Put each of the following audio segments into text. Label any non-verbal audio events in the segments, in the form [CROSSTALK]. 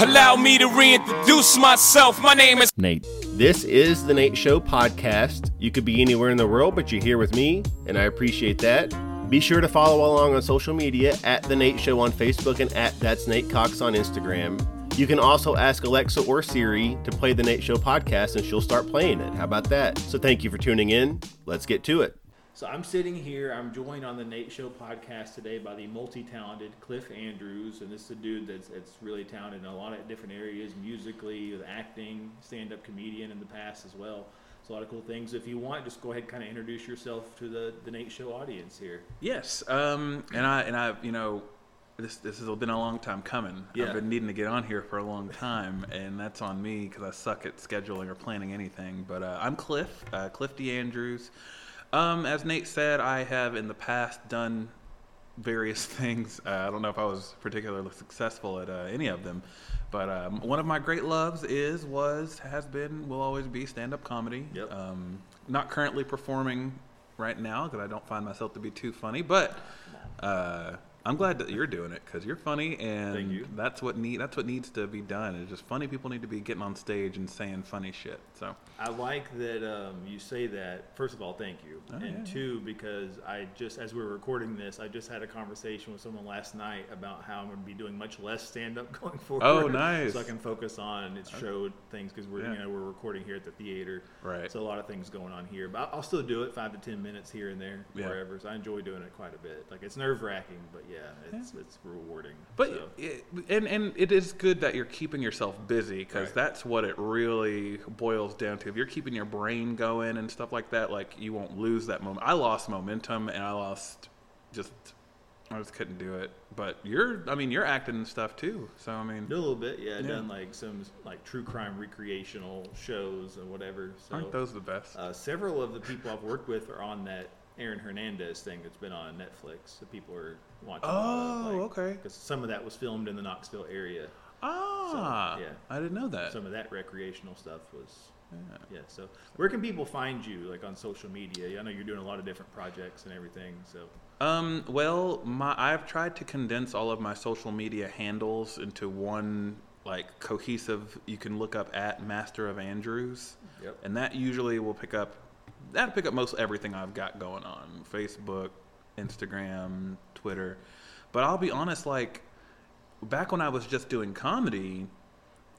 Allow me to reintroduce myself. My name is Nate. This is the Nate Show podcast. You could be anywhere in the world, but you're here with me, and I appreciate that. Be sure to follow along on social media at The Nate Show on Facebook and at That's Nate Cox on Instagram. You can also ask Alexa or Siri to play The Nate Show podcast, and she'll start playing it. How about that? So thank you for tuning in. Let's get to it. So I'm sitting here. I'm joined on the Nate Show podcast today by the multi-talented Cliff Andrews, and this is a dude that's, that's really talented in a lot of different areas, musically, with acting, stand-up comedian in the past as well. So a lot of cool things. If you want, just go ahead, and kind of introduce yourself to the the Nate Show audience here. Yes, um, and I and I, you know, this this has been a long time coming. Yeah. I've been needing to get on here for a long time, and that's on me because I suck at scheduling or planning anything. But uh, I'm Cliff, uh, Cliff D. Andrews. Um, as Nate said, I have in the past done various [LAUGHS] things. Uh, I don't know if I was particularly successful at uh, any of them, but um, one of my great loves is, was, has been, will always be stand-up comedy. Yep. Um, not currently performing right now because I don't find myself to be too funny, but uh, I'm glad that you're doing it because you're funny, and you. that's what need that's what needs to be done. Is just funny people need to be getting on stage and saying funny shit. So I like that um, you say that. First of all, thank you, Oh, and yeah. two, because I just as we were recording this, I just had a conversation with someone last night about how I'm going to be doing much less stand-up [LAUGHS] going forward. Oh, nice. So I can focus on its show things because we're Yeah. you know we're recording here at the theater, Right. So a lot of things going on here, but I'll- I'll still do it five to ten minutes here and there, Yeah. wherever. So I enjoy doing it quite a bit. Like it's nerve-wracking, but yeah, it's it's rewarding. But so. it, and and it is good that you're keeping yourself busy because Right. that's what it really boils down to. If you're keeping your brain going and stuff like that, like you won't lose that moment. I lost momentum and I lost just I just couldn't do it. But you're I mean you're acting and stuff too. So I mean Do a little bit, yeah. Yeah. Done like some like true crime recreational shows and whatever. So aren't those the best? Uh, several of the people I've worked with are on that Aaron Hernandez thing that's been on Netflix. that people are watching. Oh, okay. Because some of that was filmed in the Knoxville area. ah, yeah. I didn't know that. Some of that recreational stuff was. Yeah. So where can people find you, like on social media? I know you're doing a lot of different projects and everything. So Um, well, my I've tried to condense all of my social media handles into one like cohesive. You can look up at Master of Andrews, Yep. and that usually will pick up. That'll pick up most everything I've got going on: Facebook, Instagram, Twitter. But I'll be honest, like back when I was just doing comedy,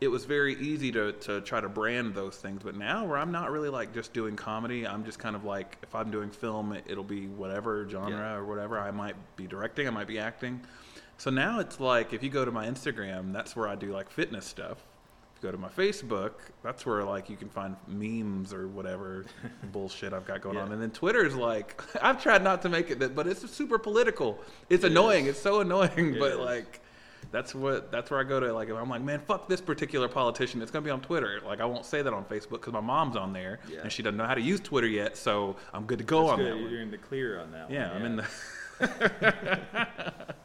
it was very easy to, to try to brand those things. But now where I'm not really like just doing comedy, I'm just kind of like if I'm doing film, it, it'll be whatever genre Yeah. or whatever. I might be directing, I might be acting. So now it's like if you go to my Instagram, that's where I do like fitness stuff. Go to my Facebook, that's where like you can find memes or whatever [LAUGHS] bullshit I've got going Yeah. on. And then Twitter is like [LAUGHS] I've tried not to make it that, but it's super political. It's annoying. It's so annoying, It but is. like that's what that's where I go to. Like if I'm like, man, fuck this particular politician. It's gonna be on Twitter. Like I won't say that on Facebook because my mom's on there Yeah. and she doesn't know how to use Twitter yet. So I'm good to go That's on good. that one. You're in the clear on that one. Yeah, I'm in the. [LAUGHS]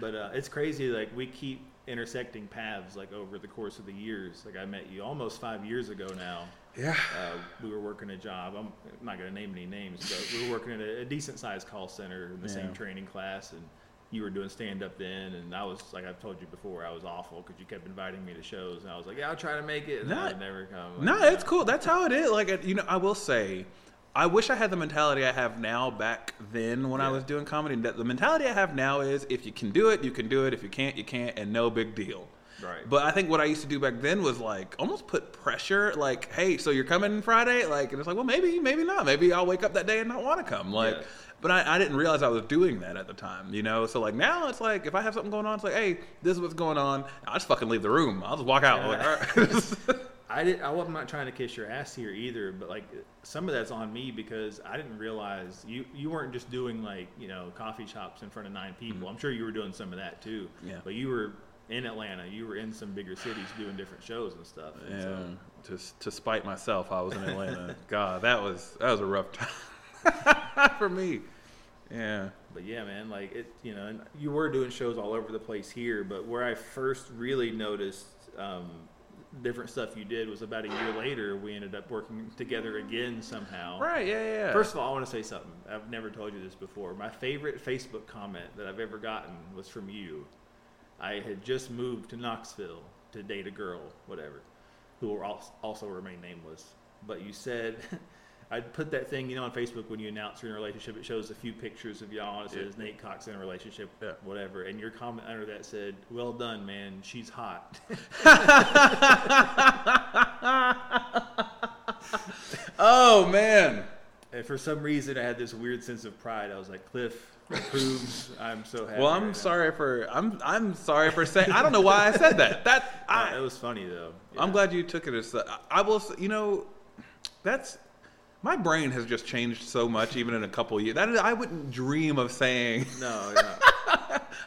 But uh, it's crazy. Like we keep intersecting paths like over the course of the years. Like I met you almost five years ago now. Yeah. Uh, we were working a job. I'm not going to name any names, but we were working at a, a decent sized call center in the Yeah. same training class, and you were doing stand up then, and I was like I've told you before, I was awful because you kept inviting me to shows, and I was like, yeah, I'll try to make it, and Nah. I'd never come. No, Like, it's cool. That's how it is. Like you know, I will say, I wish I had the mentality I have now back then when I was doing comedy. The mentality I have now is if you can do it, you can do it. If you can't, you can't, and no big deal. Right. But I think what I used to do back then was like almost put pressure, like, hey, so you're coming Friday? Like, and it's like, well, maybe, maybe not. Maybe I'll wake up that day and not want to come. Like, Yeah. but I, I didn't realize I was doing that at the time, you know? So, like, now it's like, if I have something going on, it's like, hey, this is what's going on. I'll just fucking leave the room. I'll just walk out. Like, all right. [LAUGHS] [LAUGHS] I did. I wasn't not trying to kiss your ass here either, but like some of that's on me because I didn't realize you you weren't just doing like you know coffee shops in front of nine people. I'm sure you were doing some of that too. Mm-hmm. Yeah. But you were in Atlanta. You were in some bigger cities doing different shows and stuff. And Yeah, so- just to spite myself, I was in Atlanta. [LAUGHS] God, that was that was a rough time [LAUGHS] for me. Yeah, But yeah, man, like it, you know, and you were doing shows all over the place here, but where I first really noticed um, different stuff you did was about a year later. We ended up working together again somehow. right. Yeah, yeah. First of all, I want to say something. I've never told you this before. My favorite Facebook comment that I've ever gotten was from you. I had just moved to Knoxville, to date a girl, whatever, who will also remain nameless. But you said. [LAUGHS] I'd put that thing, you know, on Facebook when you announce you're in a relationship. It shows a few pictures of y'all. and It says Nate Cox in a relationship, Yeah. whatever. And your comment under that said, "Well done, man. She's hot." [LAUGHS] Oh man. And for some reason, I had this weird sense of pride. I was like, Cliff approves. I'm so happy. Well, I'm now." sorry for I'm I'm sorry for saying I don't know why I said that. That [LAUGHS] I it was funny though. I'm glad you took it as I- I will. You know, that's my brain has just changed so much, even in a couple years. That is, I wouldn't dream of saying, No, [LAUGHS] no.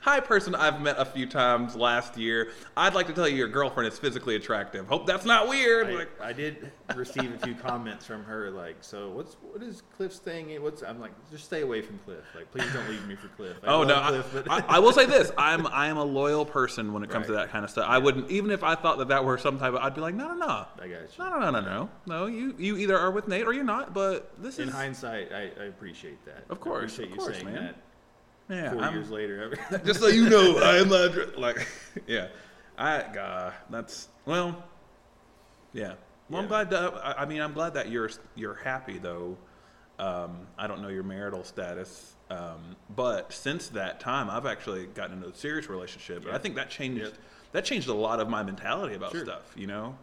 "Hi, person I've met a few times last year. I'd like to tell you your girlfriend is physically attractive. Hope that's not weird." I, like, I did receive a few [LAUGHS] comments from her, like, "So what's what is Cliff's thing? What's?" I'm like, "Just stay away from Cliff. Like, please don't leave me for Cliff." I oh no, I, Cliff, I, I will say this: I'm [LAUGHS] I am a loyal person when it comes to that kind of stuff. I wouldn't even if I thought that that were some type of. I'd be like, no, no, no. I got you. No, no, no, no, no. No, you you either are with Nate or you're not. But this In is hindsight, I, I appreciate that. Of course, I appreciate of you course, saying man. that. Yeah. 4 I'm- years later, [LAUGHS] just so you know, I am not dr- like, [LAUGHS] yeah. I God, that's well, yeah. Well, I'm glad that. I, mean, I'm glad that you're you're happy though. Um, I don't know your marital status, um, but since that time, I've actually gotten into a serious relationship, and I think that changed. Yep. That changed a lot of my mentality about Sure. stuff. You know,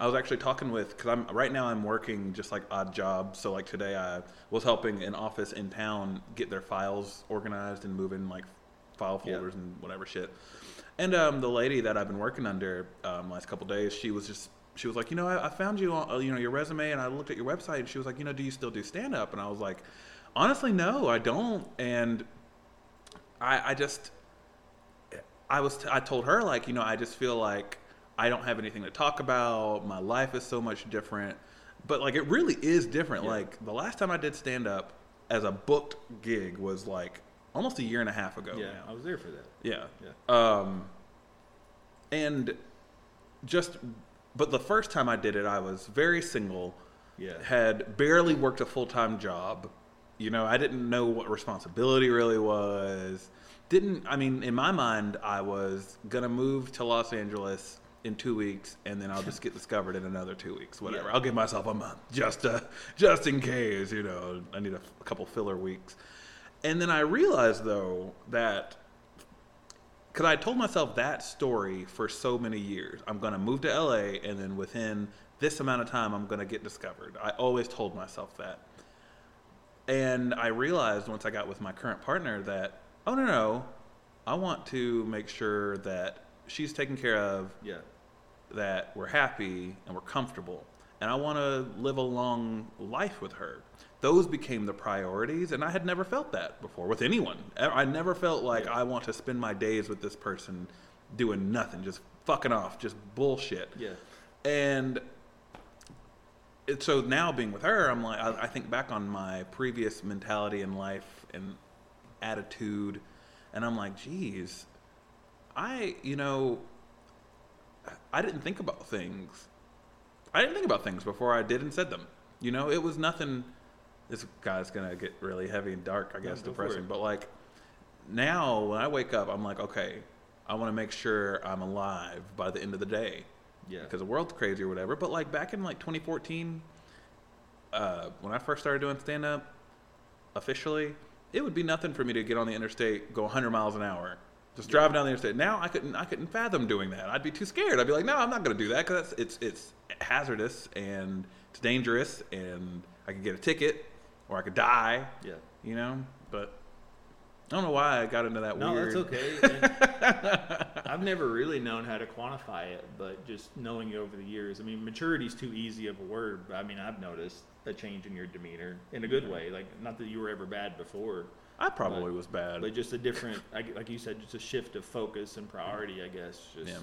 I was actually talking with because I'm right now I'm working just like odd jobs. So like today I was helping an office in town get their files organized and moving like file Yeah. folders and whatever shit. And um, the lady that I've been working under um, last couple days, she was just she was like, you know, I, I found you on uh, you know your resume and I looked at your website and she was like, you know, do you still do stand up? And I was like, honestly, no, I don't. And I I just I was t- I told her like, you know, I just feel like I don't have anything to talk about. My life is so much different. But like it really is different. Yeah. Like the last time I did stand up as a booked gig was like almost a year and a half ago yeah, now. I was there for that. Yeah. Yeah. Um, and just, but the first time I did it, I was very single. Yeah. Had barely worked a full time job. You know, I didn't know what responsibility really was. Didn't, I mean, in my mind, I was going to move to Los Angeles in two weeks and then I'll just get discovered in another two weeks, whatever. Yeah. I'll give myself a month just, uh, just in case, you know, I need a, a couple filler weeks. And then I realized though that because I told myself that story for so many years. I'm going to move to LA, and then within this amount of time, I'm going to get discovered. I always told myself that. And I realized once I got with my current partner that, oh, no, no, I want to make sure that she's taken care of, Yeah. That we're happy and we're comfortable. And I want to live a long life with her. Those became the priorities, and I had never felt that before with anyone. I never felt like Yeah. I want to spend my days with this person doing nothing, just fucking off, just bullshit. Yeah. And it, so now being with her, I'm like, I, I think back on my previous mentality in life and attitude, and I'm like, geez, I, you know, I didn't think about things. I didn't think about things before I did and said them. You know, it was nothing. This guy's gonna get really heavy and dark, I guess, depressing. But like now, when I wake up, I'm like, okay, I want to make sure I'm alive by the end of the day Yeah. because the world's crazy or whatever. But like back in like 2014, uh, when I first started doing stand up officially, it would be nothing for me to get on the interstate, go 100 miles an hour, just driving down the interstate. Now I couldn't, I couldn't fathom doing that. I'd be too scared. I'd be like, no, I'm not going to do that because it's, it's hazardous and it's dangerous, and I could get a ticket or I could die. Yeah. You know, but I don't know why I got into that No, weird. that's okay. [LAUGHS] I've never really known how to quantify it, but just knowing you over the years, I mean, maturity is too easy of a word. But I mean, I've noticed a change in your demeanor in a good way. Like, not that you were ever bad before, I probably But- was bad. but just a different, like like you said, just a shift of focus and priority, I guess. Just, Yeah.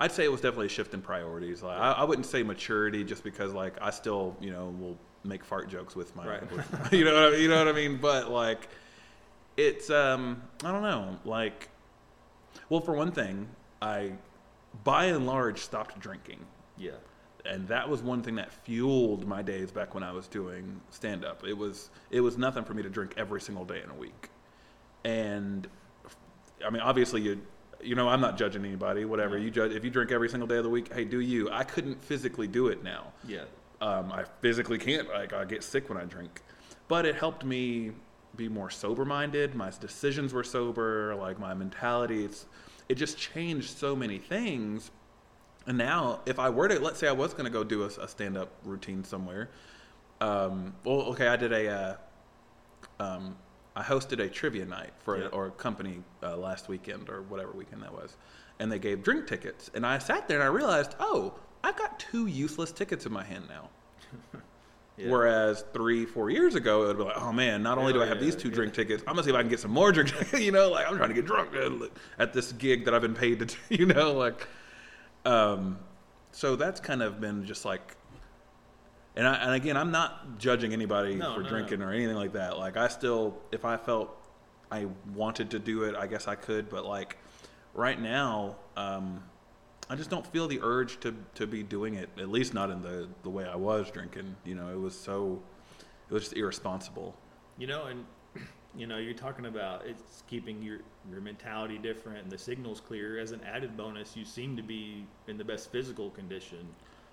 I'd say it was definitely a shift in priorities. Like, I, I wouldn't say maturity just because like I still, you know, will make fart jokes with my, Right. with- [LAUGHS] you know, what I, you know what I mean. But like, it's um, I don't know. Like, well, for one thing, I by and large stopped drinking, Yeah. And that was one thing that fueled my days back when I was doing stand up. It was it was nothing for me to drink every single day in a week, and I mean, obviously, you you know, I'm not judging anybody. Whatever you judge, if you drink every single day of the week, hey, do you? I couldn't physically do it now. Yeah. Um, I physically can't. Like I get sick when I drink, but it helped me be more sober minded. My decisions were sober. Like my mentality, it's it just changed so many things. And now, if I were to, let's say I was going to go do a, a stand up routine somewhere. Um, well, okay, I did a. Uh, um, I hosted a trivia night for Yeah. a, or a company uh, last weekend or whatever weekend that was, and they gave drink tickets. And I sat there and I realized, oh, I've got two useless tickets in my hand now. [LAUGHS] Yeah. Whereas three, four years ago, it would be like, oh man, not only do I have Yeah, these two drink tickets, I'm gonna see if I can get some more drink. [LAUGHS] you know, like I'm trying to get drunk at this gig that I've been paid to. do, [LAUGHS] You know, like, um, so that's kind of been just like, and I, and again, I'm not judging anybody No, for no, drinking no. or anything like that. Like, I still, if I felt I wanted to do it, I guess I could. But like, right now, um, I just don't feel the urge to, to be doing it. At least not in the, the way I was drinking. You know, it was so, it was just irresponsible. You know, and you know, you're talking about it's keeping your your mentality different and the signals clear. As an added bonus, you seem to be in the best physical condition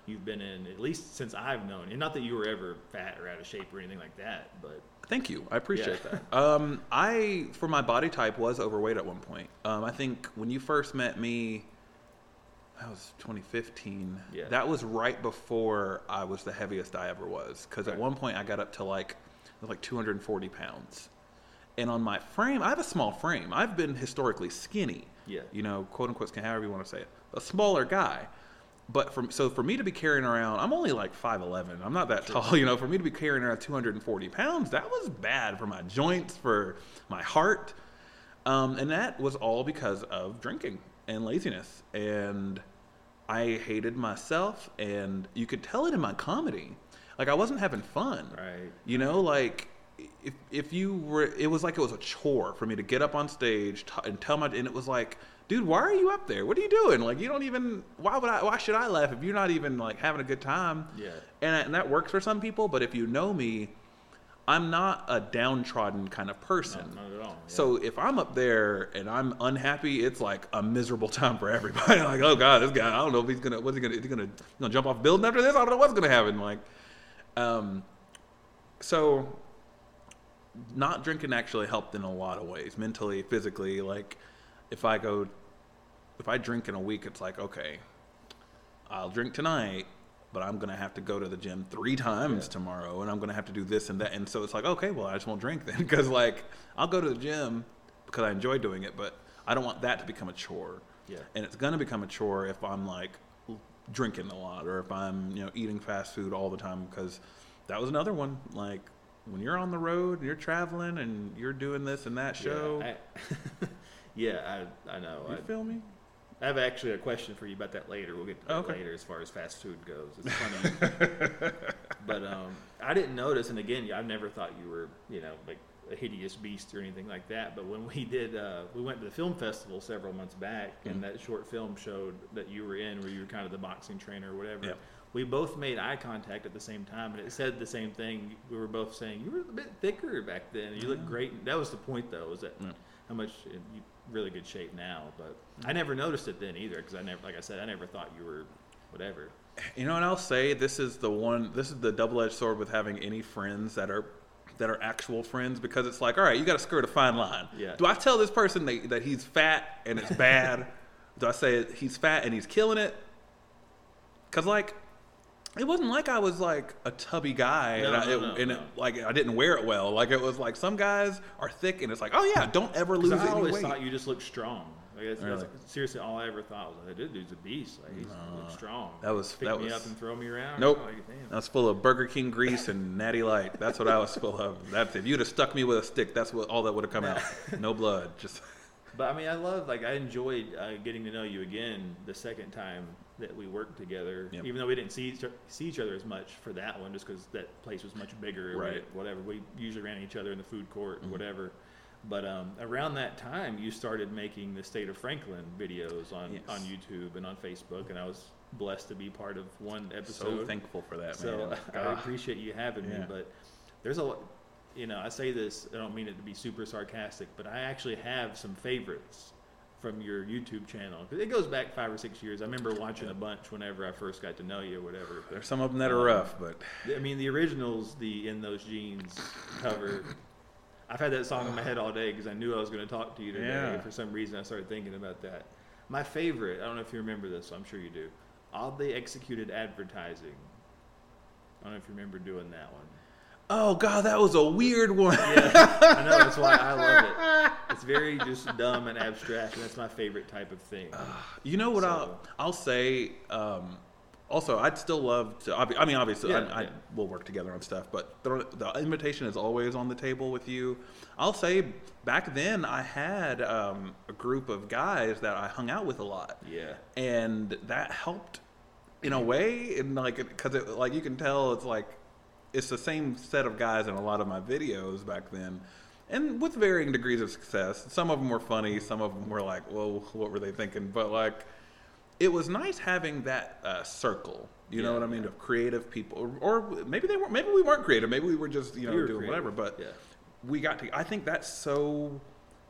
you've been in at least since I've known. And not that you were ever fat or out of shape or anything like that, but Thank you. I appreciate Yeah. that. Um, I, for my body type, was overweight at one point. Um, I think when you first met me, that was 2015. Yeah. That was right before I was the heaviest I ever was. Because at one point I got up to like, like 240 pounds. And on my frame, I have a small frame. I've been historically skinny. Yeah. You know, quote unquote, however you want to say it. A smaller guy. But for, so for me to be carrying around, I'm only like 5'11. I'm not that tall. You know, for me to be carrying around 240 pounds, that was bad for my joints, for my heart. Um, and that was all because of drinking and laziness. And I hated myself. And you could tell it in my comedy. Like, I wasn't having fun. Right. You know, like if if you were, it was like it was a chore for me to get up on stage t- and tell my, and it was like, dude, why are you up there? What are you doing? Like, you don't even. Why would I? Why should I laugh if you're not even like having a good time? Yeah. And and that works for some people, but if you know me, I'm not a downtrodden kind of person. No, not at all, yeah. So if I'm up there and I'm unhappy, it's like a miserable [LAUGHS] time for everybody. [LAUGHS] like, oh god, this guy, I don't know if he's gonna, what's he gonna, is he gonna, gonna jump off building after this? I don't know what's gonna happen. Like, um, so not drinking actually helped in a lot of ways, mentally, physically. Like, if I go, if I drink in a week, it's like, okay, I'll drink tonight, but I'm gonna have to go to the gym three times tomorrow, and I'm gonna have to do this and that, and so it's like, okay, well, I just won't drink then, [LAUGHS] because like I'll go to the gym because I enjoy doing it, but I don't want that to become a chore. Yeah. And it's gonna become a chore if I'm like drinking a lot or if I'm you know eating fast food all the time because that was another one like. When you're on the road and you're traveling and you're doing this and that show, Yeah, I, [LAUGHS] yeah, I, I know. you I, feel me? I have actually a question for you about that later. We'll get to that Okay. later as far as fast food goes. It's funny, [LAUGHS] but um, I didn't notice. And again, I've never thought you were, you know, like a hideous beast or anything like that. But when we [LAUGHS] did, uh, we went to the film festival several months back, Mm-hmm. and that short film showed that you were in, where you were kind of the boxing trainer or whatever. Yeah. We both made eye contact at the same time, and it said the same thing. We were both saying you were a bit thicker back then. You look great. That was the point, though, was that Yeah. how much you really good shape now. But I never noticed it then either, because I never, like I said, I never thought you were whatever. You know what I'll say? This is the one. This is the double-edged sword with having any friends that are that are actual friends because it's like, all right, you got to skirt a fine line. Yeah. Do I tell this person that, that he's fat and it's bad? [LAUGHS] Do I say he's fat and he's killing it? Because like, it wasn't like I was like a tubby guy No, and, I, no, it, no, and no. It, like I didn't wear it well. Like it was like some guys are thick and it's like, oh yeah, don't ever lose I always weight. thought you just looked strong. Like, that's, that's seriously all I ever thought was like, that dude's a beast. Like he's strong. that was- pick that me was- up and throw me around. Nope. Like, damn. I was full of Burger King grease and Natty Light. That's what I was full of. That's if you'd have stuck me with a stick, that's what all that would have come out. [LAUGHS] No blood, just But I mean, I love like I enjoyed uh, getting to know you again the second time that we worked together. Yep. Even though we didn't see each, see each other as much for that one, just because that place was much bigger. we- Right. whatever. We usually ran each other in the food court Mm-hmm. whatever. But um, around that time, you started making the State of Franklin videos on, Yes. on YouTube and on Facebook, and I was blessed to be part of one episode. so thankful for that, So man. I appreciate you having me, but there's a lot. You know, I say this. I don't mean it to be super sarcastic, but I actually have some favorites from your YouTube channel. 'Cause it goes back five or six years. I remember watching a bunch whenever I first got to know you or whatever. There's some of them that are Um, rough, but I mean, the originals, the In Those Jeans cover. I've had that song in my head all day because I knew I was going to talk to you today. Yeah. For some reason, I started thinking about that. My favorite, I don't know if you remember this, so I'm sure you do. They executed advertising. I don't know if you remember doing that one. Oh god, that was a weird one. Yeah, I know that's why I love it. [LAUGHS] It's very just dumb and abstract, and that's my favorite type of thing. You know what So- I'll I'll say. Um, also, I'd still love to. I mean, obviously, Yeah, I, I yeah. will work together on stuff, but the, the invitation is always on the table with you. I'll say, back then, I had um, a group of guys that I hung out with a lot, Yeah. and that helped in a way. And like, because it, like you can tell, it's like it's the same set of guys in a lot of my videos back then. And with varying degrees of success. Some of them were funny, some of them were like, whoa, what were they thinking? But like, it was nice having that uh, circle. You know what I mean? yeah. Of creative people, or, or maybe they weren't. Maybe we weren't creative. Maybe we were just you know We doing creative, whatever. But yeah. we got to. I think that's so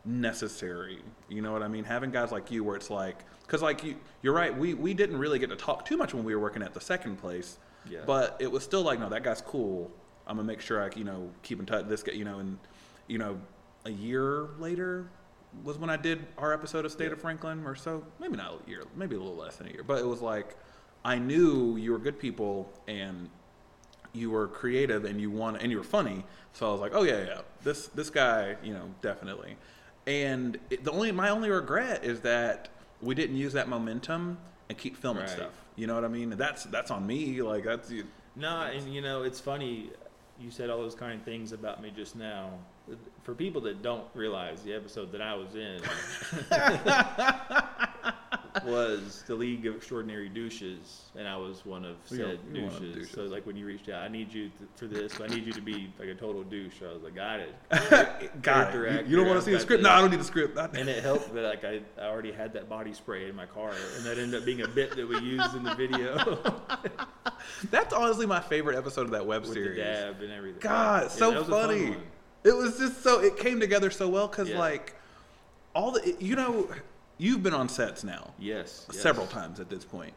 necessary. You know what I mean? Having guys like you, where it's like, because like you, you're right. We we didn't really get to talk too much when we were working at the second place. Yeah. But it was still like, no, that guy's cool. I'm gonna make sure I, you know, keep in touch. This guy, you know, and you know, a year later was when I did our episode of State Yeah. of Franklin, or so. Maybe not a year, maybe a little less than a year. But it was like, I knew you were good people and you were creative and you want and you were funny. So I was like, oh yeah, yeah, this this guy, you know, definitely. And it, the only my only regret is that we didn't use that momentum and keep filming Right. stuff. You know what I mean? That's that's on me. Like that's you- No, and you know, it's funny. You said all those kind of things about me just now. For people that don't realize the episode that I was in [LAUGHS] [LAUGHS] was the League of Extraordinary Douches, and I was one of said one of douches. douches. So, like when you reached out, I need you to, for this. I need you to be like a total douche. I was like, got it. [LAUGHS] God, Character you, you don't want to see a got script? this. No, I don't need a script. And it helped that like I, I already had that body spray in my car, and that ended up being a bit that we used in the video [LAUGHS] That's honestly my favorite episode of that web with series. the dab and everything. God, Yeah, so a fun funny. It was just so it came together so well because Yeah. like all the you know you've been on sets now Yes, yes. several times at this point.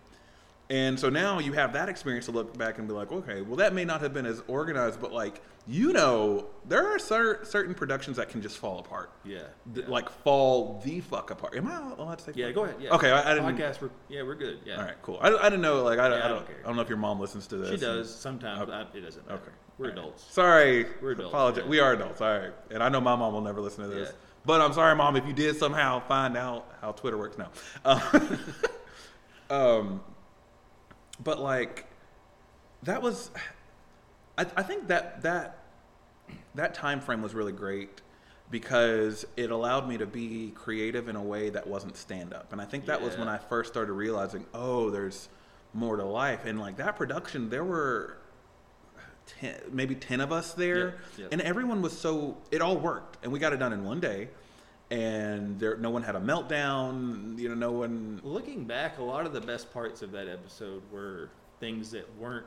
And so now you have that experience to look back and be like, okay, well, that may not have been as organized, but like, you know, there are cer- certain productions that can just fall apart. Yeah. Th- yeah. Like, fall the fuck apart. Am I allowed to say Yeah, go ahead. Yeah. Okay, I, I didn't. Podcast. We're, yeah, we're good. Yeah. All right, cool. I, I didn't know, like, I, don't- Yeah, I, I don't, don't care. I don't know if your mom listens to this. She and- does sometimes. Okay. I, it doesn't. Matter. Okay. We're right. adults. Sorry. We're adults, Apologize. yeah. We are adults. All right. And I know my mom will never listen to this. Yeah. But I'm sorry, mom, if you did somehow find out how Twitter works now. Um, [LAUGHS] um, but like, that was, I, I think that that that time frame was really great because it allowed me to be creative in a way that wasn't stand up. And I think that was when I first started realizing, oh, there's more to life. And like that production, there were 10, maybe 10 of us there. And everyone was so, it all worked. And we got it done in one day. And there, no one had a meltdown. You know, no one. Looking back, a lot of the best parts of that episode were things that weren't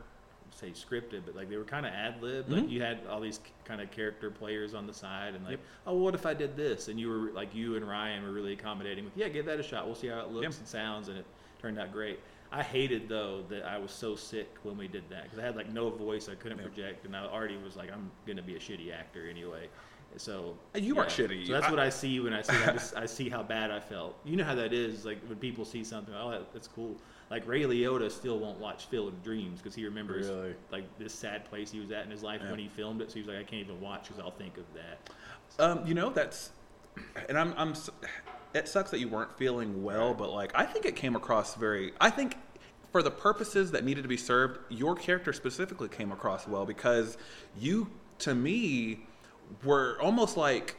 say scripted, but like they were kind of ad lib. Like Mhm. you had all these kind of character players on the side, and like, oh, what if I did this? And you were like, you and Ryan were really accommodating with, yeah, give that a shot. We'll see how it looks Yeah. and sounds, and it turned out great. I hated though that I was so sick when we did that because I had like no voice, I couldn't Yeah. project, and I already was like, I'm gonna be a shitty actor anyway. So You weren't shitty. So that's I- what I see when I see I, just, [LAUGHS] I see how bad I felt. You know how that is. Like when people see something, oh, that's cool. Like Ray Liotta still won't watch Field of Dreams because he remembers Really? like this sad place he was at in his life Yeah. when he filmed it. So he's like, I can't even watch because I'll think of that. Um, you know, that's, [CLEARS THROAT] and I'm, I'm, [SIGHS] it sucks that you weren't feeling well, but like, I think it came across very, I think for the purposes that needed to be served, your character specifically came across well because you, to me, were almost like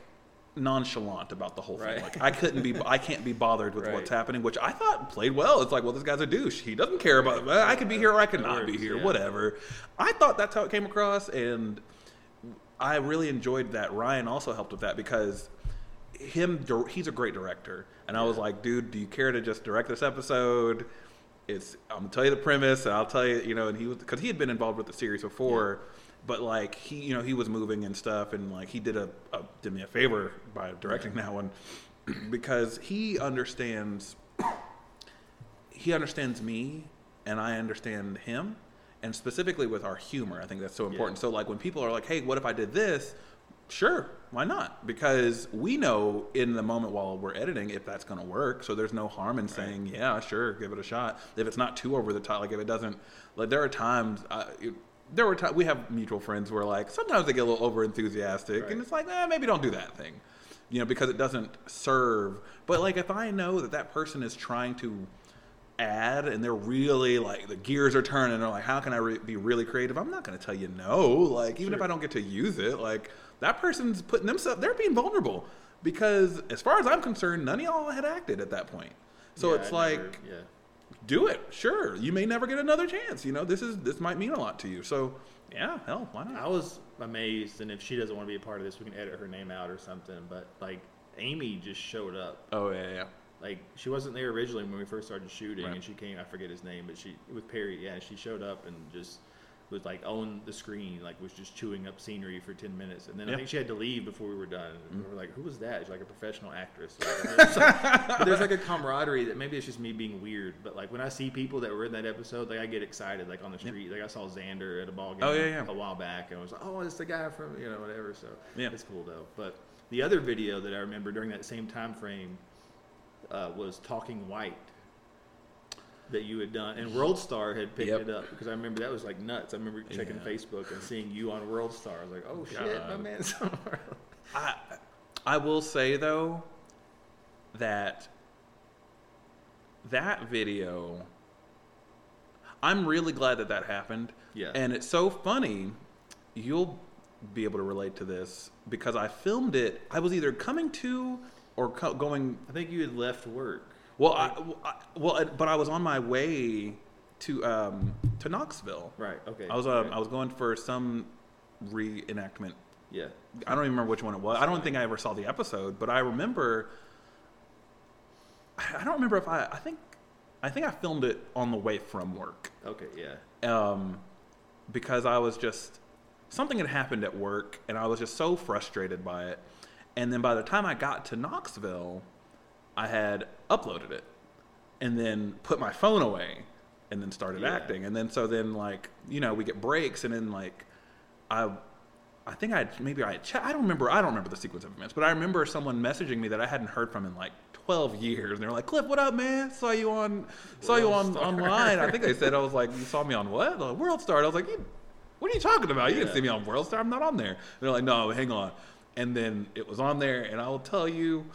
nonchalant about the whole thing. Like I couldn't be, I can't be bothered with what's happening, which I thought played well. It's like, well, this guy's a douche. He doesn't care about. Well, I could be here or I could That not be here. yeah. Whatever. I thought that's how it came across, and I really enjoyed that. Ryan also helped with that because him he's a great director, and I was like, dude, do you care to just direct this episode? It's I'm gonna tell you the premise, and I'll tell you, you know, and he was because he had been involved with the series before, but like he, you know, he was moving and stuff, and like he did a, a did me a favor by directing that one, [CLEARS THROAT] because he understands [CLEARS THROAT] he understands me and I understand him and specifically with our humor I think that's so important. So like when people are like hey what if I did this sure why not? Because we know in the moment while we're editing if that's going to work so there's no harm in saying yeah sure give it a shot. If it's not too over the top like if it doesn't like there are times uh, it, there were times we have mutual friends where like sometimes they get a little over enthusiastic Right. and it's like eh, maybe don't do that thing you know because it doesn't serve. But like if i know that that person is trying to add and they're really like the gears are turning they're like how can i re- be really creative? I'm not going to tell you no like even if i don't get to use it like that person's putting themselves they're being vulnerable because as far as i'm concerned none of y'all had acted at that point so Yeah, it's I like never- yeah. do it sure you may never get another chance you know this is this might mean a lot to you so yeah hell why not? I was amazed, and if she doesn't want to be a part of this, we can edit her name out or something. But like, Amy just showed up. oh yeah yeah Like, she wasn't there originally when we first started shooting, Right. and she came. I forget his name, but she with Perry. Yeah, she showed up and just was like on the screen, like was just chewing up scenery for ten minutes, and then Yeah. I think she had to leave before we were done. And we were like, "Who was that?" She's like a professional actress. [LAUGHS] there's, like, there's like a camaraderie that maybe it's just me being weird, but like when I see people that were in that episode, like I get excited, like on the street. Like I saw Xander at a ball game Oh, yeah, yeah. a while back, and I was like, "Oh, it's the guy from you know whatever." So Yeah. it's cool though. But the other video that I remember during that same time frame uh, was Talking White that you had done, and World Star had picked Yep. it up because I remember that was like nuts. I remember checking Yeah. Facebook and seeing you on World Star. I was like, "Oh shit, my God. man's [LAUGHS] somewhere." I I will say though that that video I'm really glad that that happened. Yeah. And it's so funny. You'll be able to relate to this because I filmed it. I was either coming to or co- going I think you had left work. Well, I, I, well, but I was on my way to um, to Knoxville. Right. Okay. I was um. I was going for some reenactment Yeah. I don't even remember which one it was. I don't think I ever saw the episode, but I remember. I don't remember if I. I think. I think I filmed it on the way from work, Okay. Yeah. um, because I was just something had happened at work, and I was just so frustrated by it. And then by the time I got to Knoxville, I had uploaded it, and then put my phone away, and then started Yeah. acting. And then so then like you know we get breaks, and then like I I think I had maybe I had I don't remember I don't remember the sequence of events, but I remember someone messaging me that I hadn't heard from in like 12 years, and they were like, "Cliff, what up, man? Saw you on saw you on Star." online." I think they said [LAUGHS] I was like, "You saw me on what? Like, World Star?" And I was like, "What are you talking about? You didn't see me on World Star. I'm not on there." And they're like, "No, hang on." And then it was on there, and I will tell you,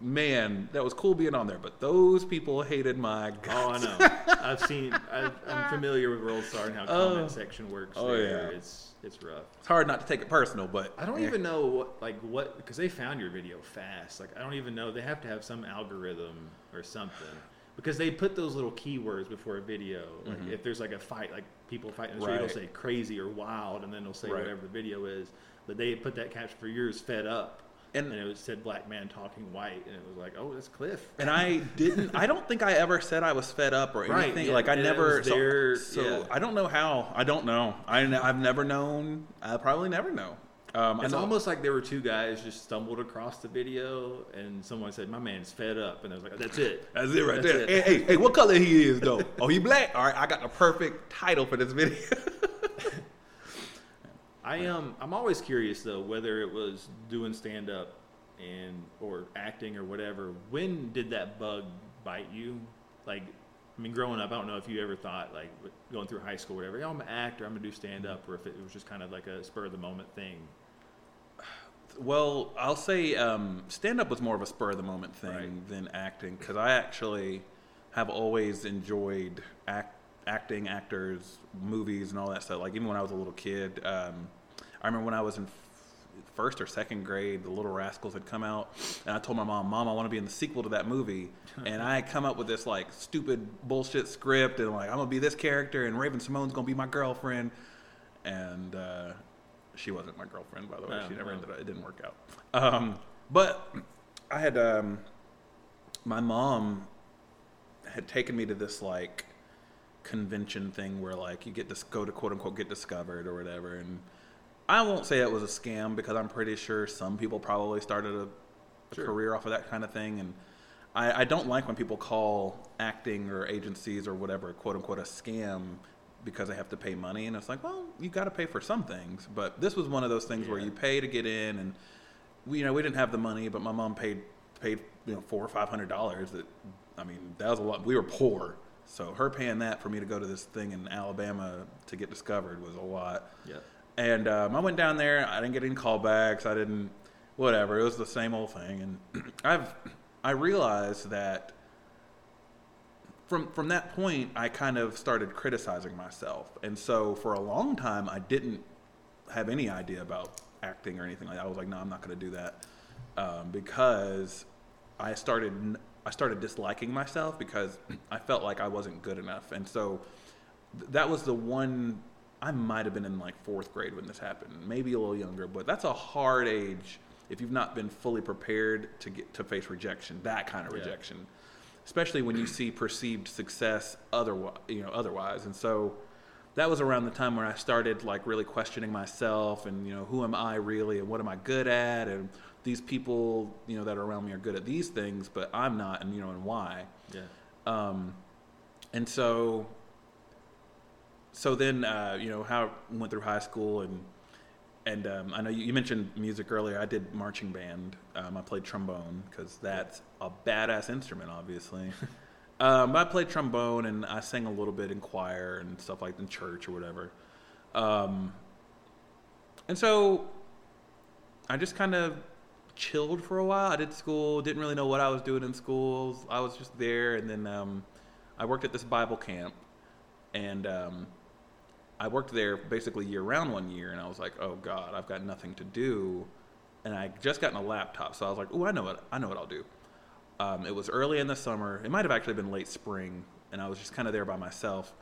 man, that was cool being on there. But those people hated my guts. Oh, I know. [LAUGHS] I've seen. I've, I'm familiar with World Star and how Oh. comment section works. Oh, there. yeah. It's it's rough. It's hard not to take it personal, but I don't even know what like what because they found your video fast. Like I don't even know they have to have some algorithm or something because they put those little keywords before a video. Like mm-hmm. if there's like a fight, like people fighting the Right. they'll say crazy or wild, and then they'll say Right. whatever the video is. But they put that caption for yours, fed up, And- it was said black man talking white, and it was like, oh, that's Cliff. And I didn't. I don't think I ever said I was fed up or Right, anything. yeah, like I never. so so yeah. I don't know how. I don't know. I have never known. I probably never know. Um, It's know- almost like there were two guys just stumbled across the video, and someone said, "My man's fed up," and I was like, "That's it." [LAUGHS] That's it right That's there. it. Hey, hey, hey, what color he is though? oh, he black. All right, I got the perfect title for this video. [LAUGHS] I am. I'm always curious though whether it was doing stand up and or acting or whatever. When did that bug bite you? Like, I mean, growing up, I don't know if you ever thought like going through high school, or whatever. Oh, I'm an actor. I'm gonna do stand up, or if it was just kind of like a spur of the moment thing. Well, I'll say um, stand up was more of a spur of the moment thing Right. than acting because I actually have always enjoyed act, acting, actors, movies, and all that stuff. Like even when I was a little kid, um, I remember when I was in f- first or second grade, The Little Rascals had come out, and I told my mom, "Mom, I want to be in the sequel to that movie." [LAUGHS] and I had come up with this like stupid bullshit script, and like I'm gonna be this character, and Raven-Symoné's gonna be my girlfriend, and. Uh, she wasn't my girlfriend, by the way. Oh, she never oh. ended up. It didn't work out. Um, but I had um, my mom had taken me to this like convention thing where like you get to go to quote unquote get discovered or whatever, and I won't say it was a scam because I'm pretty sure some people probably started a a Sure. career off of that kind of thing, and I, I don't like when people call acting or agencies or whatever quote unquote a scam because they have to pay money, and it's like, well, you got to pay for some things, but this was one of those things where you pay to get in, and we you know we didn't have the money, but my mom paid paid you know four or five hundred dollars. That I mean that was a lot. We were poor, so her paying that for me to go to this thing in Alabama to get discovered was a lot. Yeah. And um, I went down there. I didn't get any callbacks. I didn't, whatever. It was the same old thing. And [CLEARS THROAT] I've, I realized that from from that point, I kind of started criticizing myself. And so for a long time, I didn't have any idea about acting or anything like that. I was like, no, I'm not going to do that um, because I started I started disliking myself because I felt like I wasn't good enough. And so th- that was the one I might have been in like fourth grade when this happened, maybe a little younger, but that's a hard age if you've not been fully prepared to get to face rejection, that kind of Yeah. rejection, especially when you see perceived success otherwise, you know, otherwise. And so that was around the time where I started like really questioning myself and you know who am I really and what am I good at and these people you know that are around me are good at these things but I'm not and you know and why Yeah. um, and so so then uh, you know how I went through high school and and um, I know you, you mentioned music earlier. I did marching band. Um, I played trombone because that's a badass instrument, obviously. [LAUGHS] um, but I played trombone and I sang a little bit in choir and stuff like in church or whatever. Um, and so I just kind of chilled for a while. I did school, didn't really know what I was doing in schools. I was just there, and then um, I worked at this Bible camp, and um, I worked there basically year round one year, and I was like, oh god, I've got nothing to do, and I just gotten a laptop, so I was like, oh, I know what I know what I'll do. Um, it was early in the summer. It might have actually been late spring, and I was just kind of there by myself.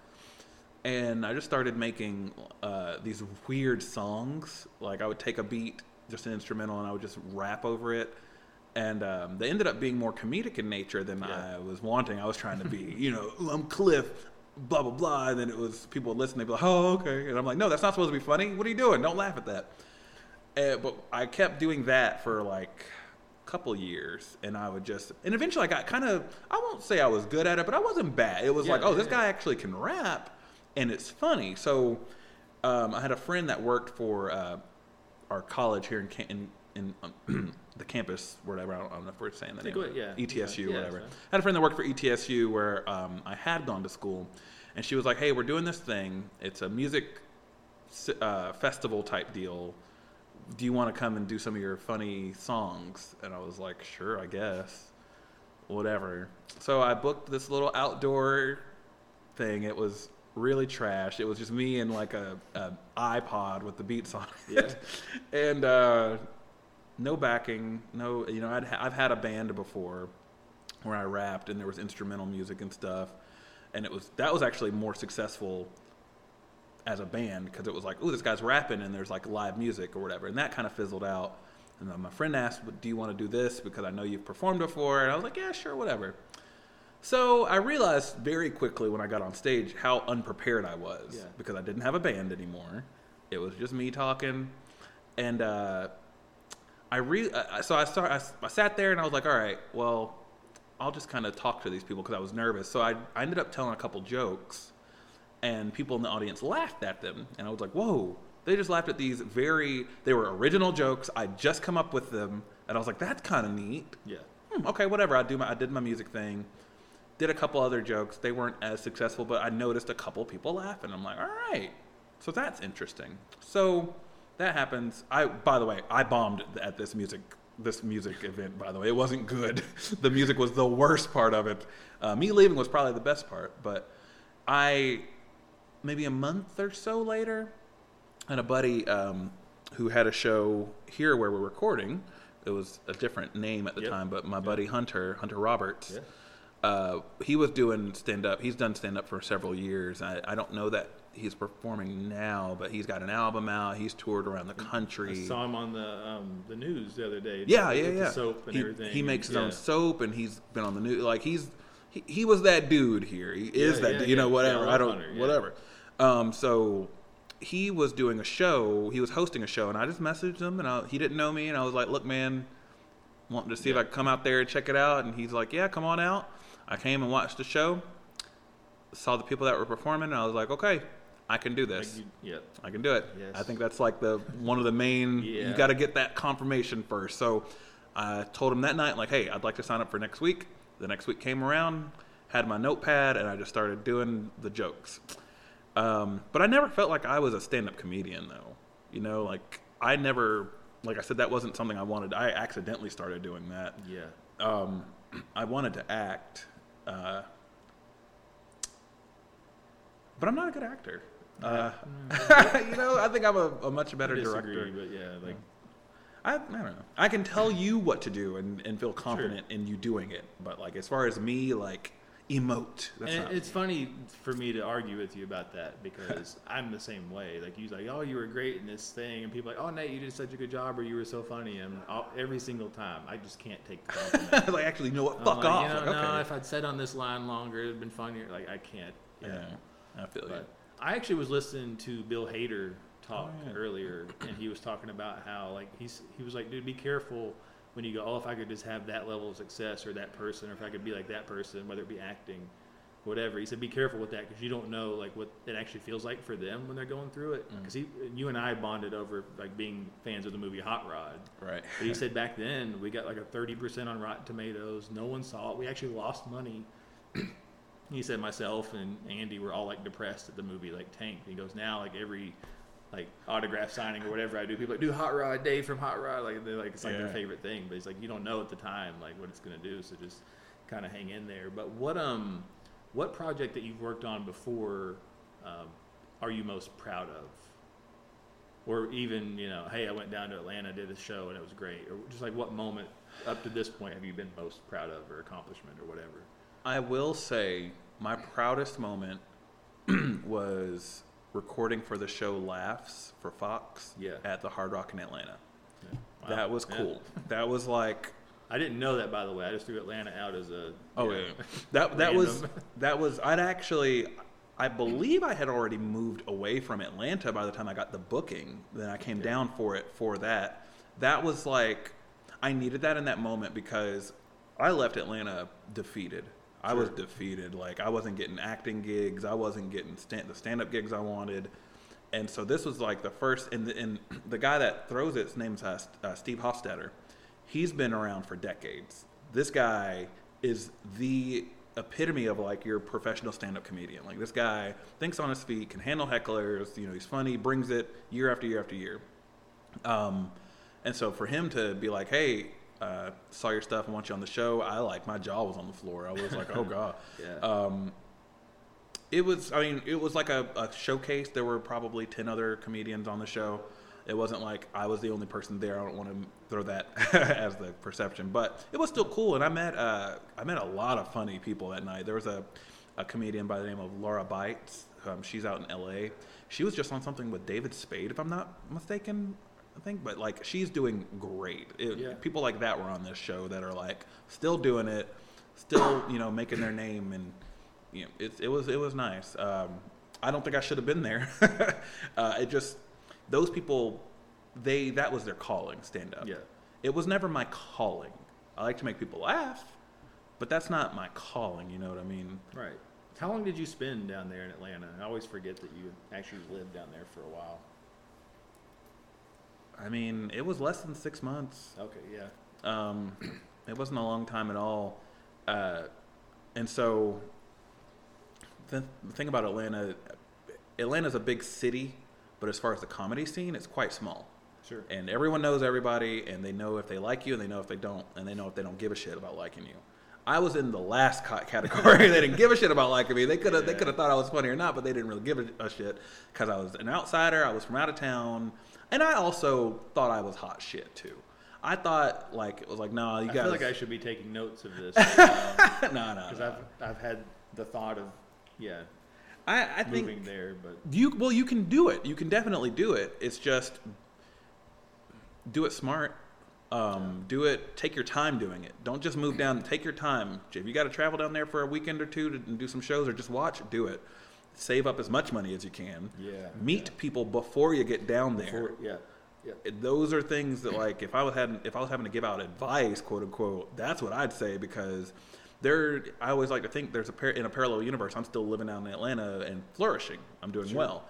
And I just started making uh, these weird songs. Like I would take a beat, just an instrumental, and I would just rap over it. And um, they ended up being more comedic in nature than Yeah. I was wanting. I was trying to be, you know, [LAUGHS] I'm Cliff, blah blah blah. And then it was people would listen, they'd be like, "Oh, okay." And I'm like, "No, that's not supposed to be funny. What are you doing? Don't laugh at that." Uh, but I kept doing that for like a couple years, and I would just, and eventually I got kind of, I won't say I was good at it, but I wasn't bad. It was Yeah, like, oh, yeah, this guy actually can rap, and it's funny. So um, I had a friend that worked for uh, our college here in in, in um, [CLEARS THROAT] the campus, whatever. I don't, I don't know if we're saying the Yeah, name. of it. yeah. ETSU, Yeah, whatever. fine. I had a friend that worked for ETSU where um, I had gone to school, and she was like, "Hey, we're doing this thing. It's a music uh, festival type deal. Do you want to come and do some of your funny songs?" And I was like, "Sure, I guess, whatever." So I booked this little outdoor thing. It was really trash. It was just me and like a, a iPod with the beats on it, [LAUGHS] and uh, no backing. No, you know, I'd ha- I've had a band before where I rapped and there was instrumental music and stuff, and it was that was actually more successful as a band because it was like, oh, this guy's rapping and there's like live music or whatever, and that kind of fizzled out. And then my friend asked, "Do you want to do this because I know you've performed before?" And I was like, "Yeah, sure, whatever." So I realized very quickly when I got on stage how unprepared I was Yeah. because I didn't have a band anymore. It was just me talking, and uh, I re uh, so I start I, I sat there and I was like, all right, well, I'll just kind of talk to these people because I was nervous. So I I ended up telling a couple jokes, and people in the audience laughed at them, and I was like, whoa. They just laughed at these very, they were original jokes. I just come up with them, and I was like, that's kind of neat Yeah. hmm, okay, whatever. I do my, I did my music thing, did a couple other jokes. They weren't as successful, but I noticed a couple people laughing. I'm like, all right, so that's interesting. So that happens. I, by the way, I bombed at this music this music event. By the way, it wasn't good. [LAUGHS] the music was the worst part of it. Uh, me leaving was probably the best part, but I maybe a month or so later and a buddy um, who had a show here where we're recording. It was a different name at the Yep. time, but my buddy Hunter, Hunter Roberts. Uh, he was doing stand up. He's done stand up for several years. I, I don't know that he's performing now, but he's got an album out. He's toured around the country. I saw him on the um, the news the other day. Yeah, yeah, yeah. soap and he, everything. he makes his yeah. own soap, and he's been on the news. Like he's he, he was that dude here. He is Yeah, that yeah, dude. You know, whatever. I don't Hunter, whatever. Um, so he was doing a show. He was hosting a show, and I just messaged him, and I, he didn't know me, and I was like, "Look, man." wanting to see if I could come out there and check it out. And he's like, "Yeah, come on out." I came and watched the show, saw the people that were performing, and I was like, "Okay, I can do this. Like you, yeah. I can do it." Yes. I think that's like the one of the main. You got to get that confirmation first. So I told him that night, like, "Hey, I'd like to sign up for next week." The next week came around, had my notepad, and I just started doing the jokes. Um, but I never felt like I was a stand-up comedian, though. You know, like I never, like I said, that wasn't something I wanted. I accidentally started doing that. Yeah. Um, [CLEARS THROAT] I wanted to act, uh, but I'm not a good actor. Uh, [LAUGHS] you know, I think I'm a, a much better disagree, director. but yeah, like I, I don't know. I can tell you what to do and, and feel confident in you doing it, but like as far as me, like emote. That's and it's funny for me to argue with you about that because [LAUGHS] I'm the same way. Like you're like, oh, you were great in this thing, and people are like, oh, Nate, you did such a good job, or you were so funny, and every single time, I just can't take the compliment. [LAUGHS] like actually, you know what? I'm Fuck like, off. You know, Like, no, if I'd said on this line longer, it'd been funnier. Like I can't. you yeah, I feel you. But I actually was listening to Bill Hader talk Oh, yeah. earlier, and he was talking about how like he's he was like, dude, be careful when you go, oh, if I could just have that level of success or that person, or if I could be like that person, whether it be acting, whatever. He said, be careful with that because you don't know like what it actually feels like for them when they're going through it. Mm. Because he, you and I bonded over like being fans of the movie Hot Rod. Right. But he said back then we got like a thirty percent on Rotten Tomatoes. No one saw it. We actually lost money. [CLEARS THROAT] he said myself and Andy were all like depressed at the movie like tanked. He goes now like every like autograph signing or whatever I do, people are like do Hot Rod Dave from Hot Rod like they're like it's like Yeah. their favorite thing. But he's like you don't know at the time like what it's gonna do, so just kind of hang in there. But what um what project that you've worked on before um, are you most proud of? or even you know, hey, I went down to Atlanta, did a show, and it was great, or just like what moment up to this point have you been most proud of, or accomplishment, or whatever? I will say my proudest moment [CLEARS THROAT] was recording for the show Laughs for Fox Yeah. at the Hard Rock in Atlanta. Yeah. Wow. That was Yeah. cool. That was like I didn't know that by the way. I just threw Atlanta out as a oh yeah. know, [LAUGHS] That that was [LAUGHS] that was I'd actually I believe I had already moved away from Atlanta by the time I got the booking. Then I came down for it for that. That was like I needed that in that moment because I left Atlanta defeated. I was defeated. Like I wasn't getting acting gigs. I wasn't getting stand, the stand-up gigs I wanted. And so this was like the first, and the, and [CLEARS THROAT] the guy that throws it, his name's uh, uh, Steve Hofstetter. He's been around for decades. This guy is the epitome of like your professional stand-up comedian. Like this guy thinks on his feet, can handle hecklers. You know, he's funny, brings it year after year after year. Um, and so for him to be like, "Hey, uh, saw your stuff, I want you on the show," I like my jaw was on the floor. I was like, "Oh [LAUGHS] god." Yeah. Um, it was. I mean, it was like a, a showcase. There were probably ten other comedians on the show. It wasn't like I was the only person there. I don't want to throw that [LAUGHS] as the perception, but it was still cool. And I met uh, I met a lot of funny people that night. There was a, a comedian by the name of Laura Bites. Um, she's out in L.A. She was just on something with David Spade, if I'm not mistaken. I think, but like she's doing great. It, Yeah. People like that were on this show that are like still doing it, still you know making their name, and you know it, it was it was nice. Um, I don't think I should have been there. [LAUGHS] uh, it just those people, they that was their calling, stand up. Yeah. It was never my calling. I like to make people laugh, but that's not my calling. You know what I mean? right. How long did you spend down there in Atlanta? I always forget that you actually lived down there for a while. I mean, it was less than six months. Okay, yeah. Um, it wasn't a long time at all. Uh, and so the, the thing about Atlanta, Atlanta's a big city, but as far as the comedy scene, it's quite small. Sure. And everyone knows everybody, and they know if they like you, and they know if they don't, and they know if they don't give a shit about liking you. I was in the last ca- category. [LAUGHS] they didn't give a shit about liking me. They could have they could have thought I was funny or not, but they didn't really give a, a shit because I was an outsider. I was from out of town, and I also thought I was hot shit too. I thought like it was like no, you I guys. feel like I should be taking notes of this because no, no, no. I've I've had the thought of yeah I, I think moving there, but You well, you can do it. You can definitely do it. It's just do it smart. Um, do it. Take your time doing it. Don't just move down. Take your time. If you got to travel down there for a weekend or two to and do some shows or just watch, do it. Save up as much money as you can. Yeah, Meet people before you get down there. Before- yeah. Yep. those are things that like if I was having, if I was having to give out advice, quote unquote, that's what I'd say because there. I always like to think there's a par- in a parallel universe. I'm still living out in Atlanta and flourishing. I'm doing well,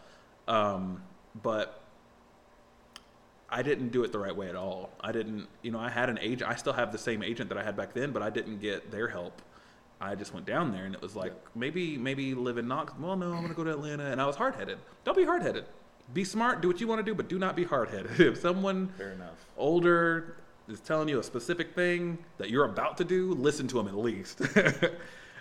um, but I didn't do it the right way at all. I didn't, you know, I had an agent. I still have the same agent that I had back then, but I didn't get their help. I just went down there, and it was like maybe maybe live in Knox. Well, no, I'm gonna go to Atlanta, and I was hard headed. Don't be hard headed. Be smart. Do what you want to do, but do not be hard headed. [LAUGHS] if someone Fair enough. older is telling you a specific thing that you're about to do, listen to them at least. [LAUGHS]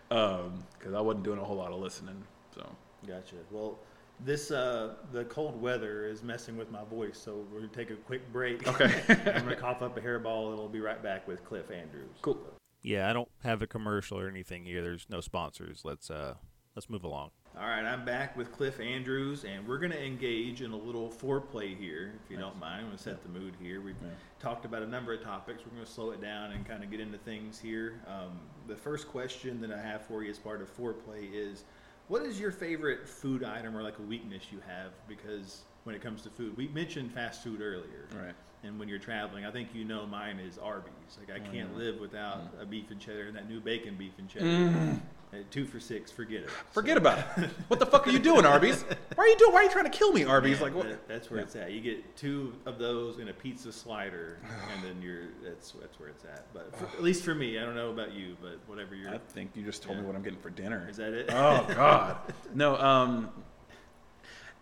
Because I wasn't doing a whole lot of listening. So Gotcha. Well, this uh, the cold weather is messing with my voice, so we're gonna take a quick break. Okay. [LAUGHS] I'm gonna cough up a hairball, and we'll be right back with Cliff Andrews. cool. Yeah, I don't have a commercial or anything here. There's no sponsors. Let's uh let's move along. All right, I'm back with Cliff Andrews, and we're going to engage in a little foreplay here, if you don't mind. I'm going to set the mood here. We've talked about a number of topics. We're going to slow it down and kind of get into things here. Um, the first question that I have for you as part of foreplay is what is your favorite food item or like a weakness you have? Because when it comes to food, we mentioned fast food earlier. Right. And when you're traveling, I think you know mine is Arby's. Like I can't live without a beef and cheddar and that new bacon beef and cheddar. Uh, two for six, forget it. Forget about it. What the fuck are you doing, Arby's? [LAUGHS] Why are you doing? Why are you trying to kill me, Arby's? Like what? that- that's where it's at. You get two of those in a pizza slider, [SIGHS] and then you're that's that's where it's at. But for, at least for me, I don't know about you, but whatever you're. I think you just told me what I'm getting for dinner. Is that it? Oh God. [LAUGHS] No. Um,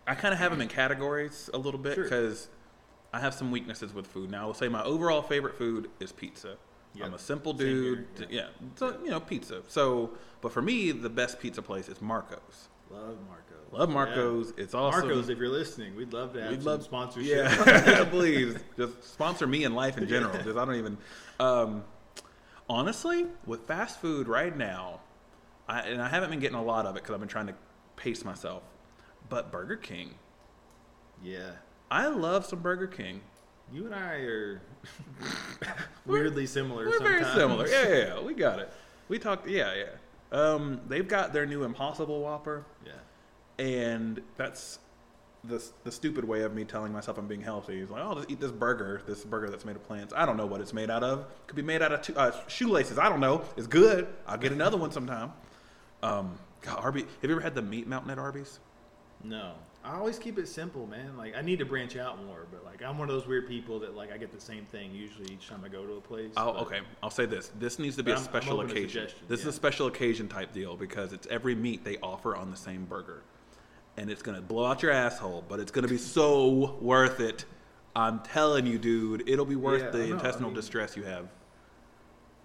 I kind of have them in categories a little bit Sure. because I have some weaknesses with food. Now I will say my overall favorite food is pizza. Yep. I'm a simple Same here, dude. yeah. So you know pizza. So, but for me, the best pizza place is Marco's. Love Marcos. Love Marco's. It's awesome. Marcos, if you're listening, we'd love to have We'd some love sponsorship. [LAUGHS] [LAUGHS] Yeah, please just sponsor me in life in general. Because I don't even. Um, honestly, with fast food right now, I, and I haven't been getting a lot of it because I've been trying to pace myself. But Burger King, yeah. I love some Burger King. You and I are [LAUGHS] weirdly similar. We're very similar. Yeah, yeah, yeah, we got it. We talked. Yeah, yeah. Um, they've got their new Impossible Whopper. Yeah. and that's the the stupid way of me telling myself I'm being healthy. He's like, oh, I'll just eat this burger, this burger that's made of plants. I don't know what it's made out of. Could be made out of two, uh, shoelaces. I don't know. It's good. I'll get another one sometime. Um, God, Arby's. Have you ever had the meat mountain at Arby's? No. I always keep it simple, man. Like I need to branch out more, but like I'm one of those weird people that like I get the same thing usually each time I go to a place. Oh, but- okay. I'll say this. This needs to be a I'm- I'm special occasion. suggestions, This is a special occasion type deal because it's every meat they offer on the same burger. And it's going to blow out your asshole, but it's going to be [LAUGHS] so worth it. I'm telling you, dude, it'll be worth Yeah, the I know. I intestinal mean- distress you have.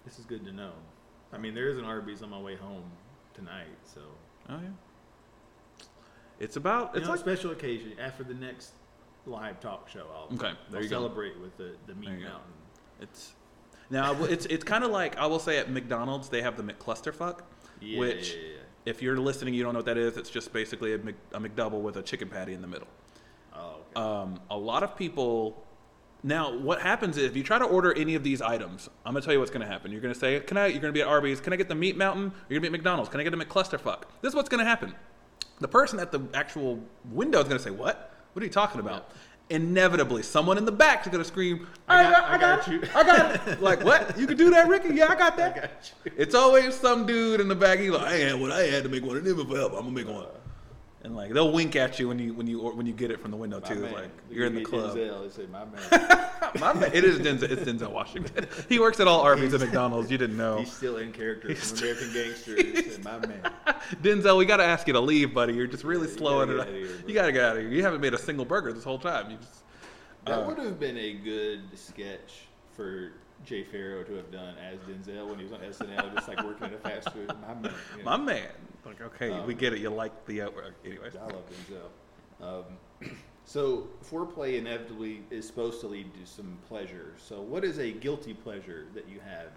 This is good to know. I mean, there is an Arby's on my way home tonight, so Oh yeah. It's about you it's know, like special occasion after the next live talk show. I'll, Okay, there I'll you go. celebrate with the the meat you go. mountain. it's now it's it's kind of like I will say at McDonald's they have the McClusterfuck, Yeah, which yeah, yeah. if you're listening you don't know what that is. It's just basically a, Mc, a McDouble with a chicken patty in the middle. Oh, okay. Um, a lot of people. Now, what happens is if you try to order any of these items, I'm gonna tell you what's gonna happen. You're gonna say, "Can I?" You're gonna be at Arby's. Can I get the meat mountain? You're gonna be at McDonald's. Can I get a McClusterfuck? This is what's gonna happen. The person at the actual window is gonna say, "What? What are you talking about?" Inevitably, someone in the back is gonna scream, I "I, got- got, I I got got, you." I got it!" [LAUGHS] like, what? You can do that, Ricky? Yeah, I got that. got you. It's always some dude in the back. He's like, "I had what I had to make one of them if I help. I'm gonna make one." And like they'll wink at you when you when you when you get it from the window My too. man. Like You you're in the club. Denzel, they say, my man. [LAUGHS] My man, it is Denzel. It's Denzel Washington. [LAUGHS] He works at all Arby's and McDonald's. You didn't know. He's still in character from American [LAUGHS] Gangster. Said, my man. Denzel, we got to ask you to leave, buddy. You're just really Yeah, slowing it up. here, you gotta get out of here. You haven't made a single burger this whole time. You just That Uh, would have been a good sketch for Jay Pharoah to have done as Denzel when he was on SNL, just like working at a fast food. My man. you know. my man. Like okay, Um, we get it. You like the uh, anyways. I love Denzel. Um, [CLEARS THROAT] so foreplay inevitably is supposed to lead to some pleasure. So what is a guilty pleasure that you have?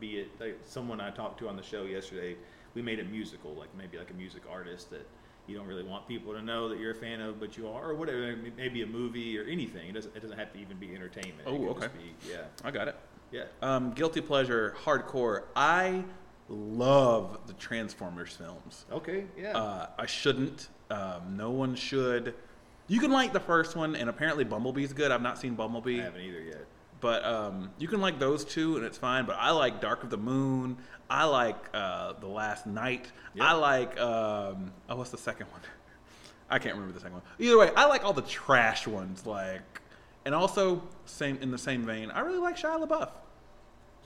Be it like someone I talked to on the show yesterday, we made a musical, like maybe like a music artist that you don't really want people to know that you're a fan of, but you are, or whatever. Maybe a movie or anything. It doesn't. It doesn't have to even be entertainment. Oh, okay. just Be, yeah. I got it. Yeah. Um, guilty pleasure, hardcore. I love the Transformers films. Okay. Yeah. Uh, I shouldn't. Um, no one should. You can like the first one, and apparently Bumblebee's good. I've not seen Bumblebee. I haven't either yet. But um, you can like those two, and it's fine. But I like Dark of the Moon. I like uh, The Last Knight. Yep. I like um, oh, what's the second one? [LAUGHS] I can't remember the second one. Either way, I like all the trash ones. Like, and also same in the same vein, I really like Shia LaBeouf.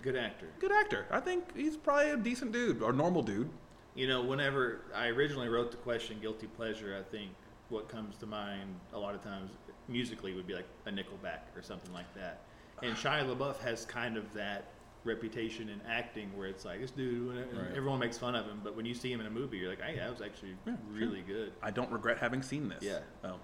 Good actor. Good actor. I think he's probably a decent dude or normal dude. You know, whenever I originally wrote the question "guilty pleasure," I think what comes to mind a lot of times musically would be like a Nickelback or something like that. And Shia LaBeouf has kind of that reputation in acting where it's like this dude, Right. everyone makes fun of him, but when you see him in a movie, you're like, hey, that was actually really good. I don't regret having seen this. Yeah. Oh.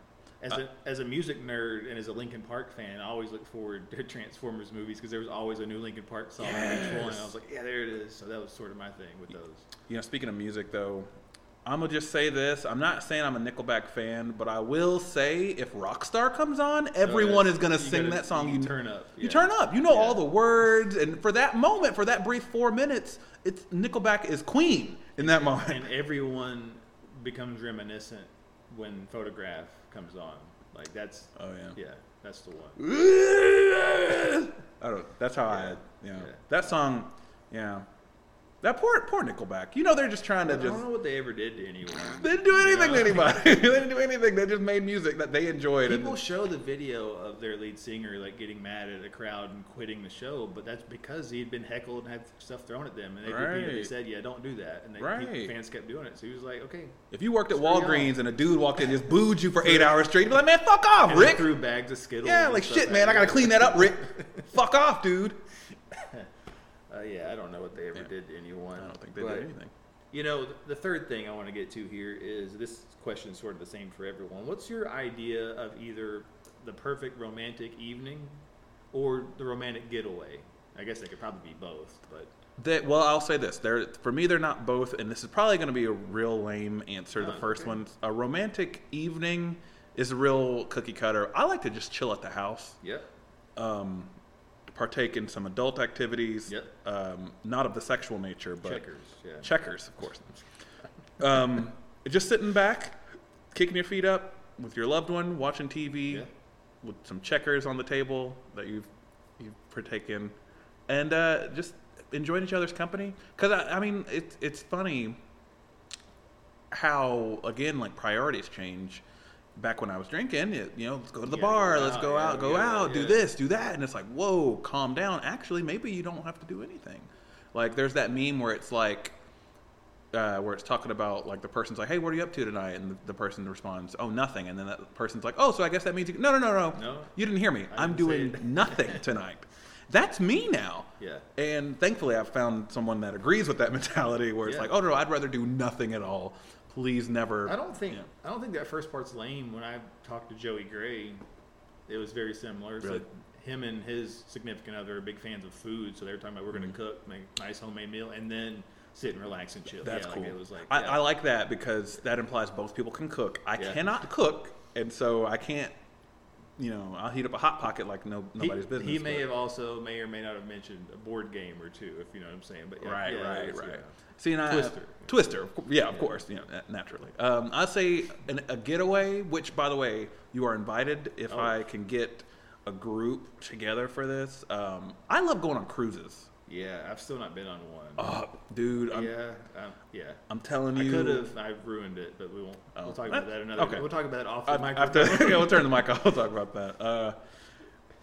As a as a music nerd and as a Linkin Park fan, I always look forward to Transformers movies because there was always a new Linkin Park song in each one, and I was like, yeah, there it is. So that was sort of my thing with those. You know, speaking of music, though, I'm gonna just say this. I'm not saying I'm a Nickelback fan, but I will say if Rockstar comes on, everyone is gonna sing gotta- that song. you turn up, You turn up. You know Yeah. all the words, and for that moment, for that brief four minutes, it's Nickelback is Queen in that moment. and everyone becomes reminiscent when photograph comes on like that's Oh, yeah. yeah that's the one [LAUGHS] I don't. That's how I. You know, Yeah. that song. Yeah. That poor poor Nickelback. You know they're just trying to i just. don't know what they ever did to anyone [LAUGHS] They didn't do anything to [LAUGHS] anybody. [LAUGHS] they didn't do anything. They just made music that they enjoyed. and- people show the video of their lead singer like getting mad at a crowd and quitting the show but that's because he had been heckled and had stuff thrown at them and they repeatedly Right. said yeah don't do that and they, Right. people, fans kept doing it so he was like okay If you worked at Walgreens and a dude walked in and just booed you for eight hours straight, you'd be like, man, fuck off, and Rick. threw bags of skittles Yeah, like shit, man. I gotta clean that up, Rick. fuck off, dude. Uh, yeah i don't know what they ever Yeah. did to anyone I don't think they but- did anything. You know, the third thing I want to get to here is this question is sort of the same for everyone. What's your idea of either the perfect romantic evening or the romantic getaway? I guess they could probably be both, but That well, I'll say this. They're for me, they're not both, and this is probably going to be a real lame answer. the Oh, first okay. one, a romantic evening, is a real cookie cutter. I like to just chill at the house, yeah, um, partake in some adult activities. Yep. Um, not of the sexual nature, but checkers. Yeah, checkers, of course. Um, just sitting back, kicking your feet up with your loved one, watching TV, Yeah. with some checkers on the table that you've you've partaken, and uh, just enjoying each other's company. Because I, I mean, it's it's funny how again like priorities change. Back when I was drinking, it, you know, let's go to the go bar, let's out, go yeah, out, go gotta- out, do this, do that, and it's like, whoa, calm down. Actually, maybe you don't have to do anything. Like, there's that meme where it's like, uh, where it's talking about like the person's like, "Hey, what are you up to tonight?" And the, the person responds, "Oh, nothing." And then that person's like, "Oh, so I guess that means you, no, no, no, no, No. you didn't hear me. I I'm doing nothing [LAUGHS] tonight." That's me now. Yeah. And thankfully, I've found someone that agrees with that [LAUGHS] mentality, where it's Yeah. like, "Oh no, I'd rather do nothing at all. Please never." I don't think Yeah. I don't think that first part's lame. When I talked to Joey Gray, it was very similar. Really? like him and his significant other are big fans of food, so they were talking about we're going to cook, make a nice homemade meal, and then sit and relax and chill. Mm-hmm. That's yeah, cool. Like it was like I, yeah. I like that because that implies both people can cook. I Yeah. cannot cook, and so I can't. You know, I'll heat up a hot pocket like no He- nobody's business. He may but- have also may or may not have mentioned a board game or two, if you know what I'm saying. But yeah, right, yeah, right, right. See, and I, Twister. Twister, yeah, of course, you know, naturally. Um, I'd say an, a getaway, which, by the way, you are invited if Oh. I can get a group together for this. Um, I love going on cruises. Yeah, I've still not been on one. Oh, dude, I'm, yeah, um, yeah. I'm telling you, I could have. I've ruined it, but we won't. Oh. We'll talk about that another. Okay. We'll talk about it off the I, microphone. after, yeah, we'll turn the mic off. We'll talk about that. Uh,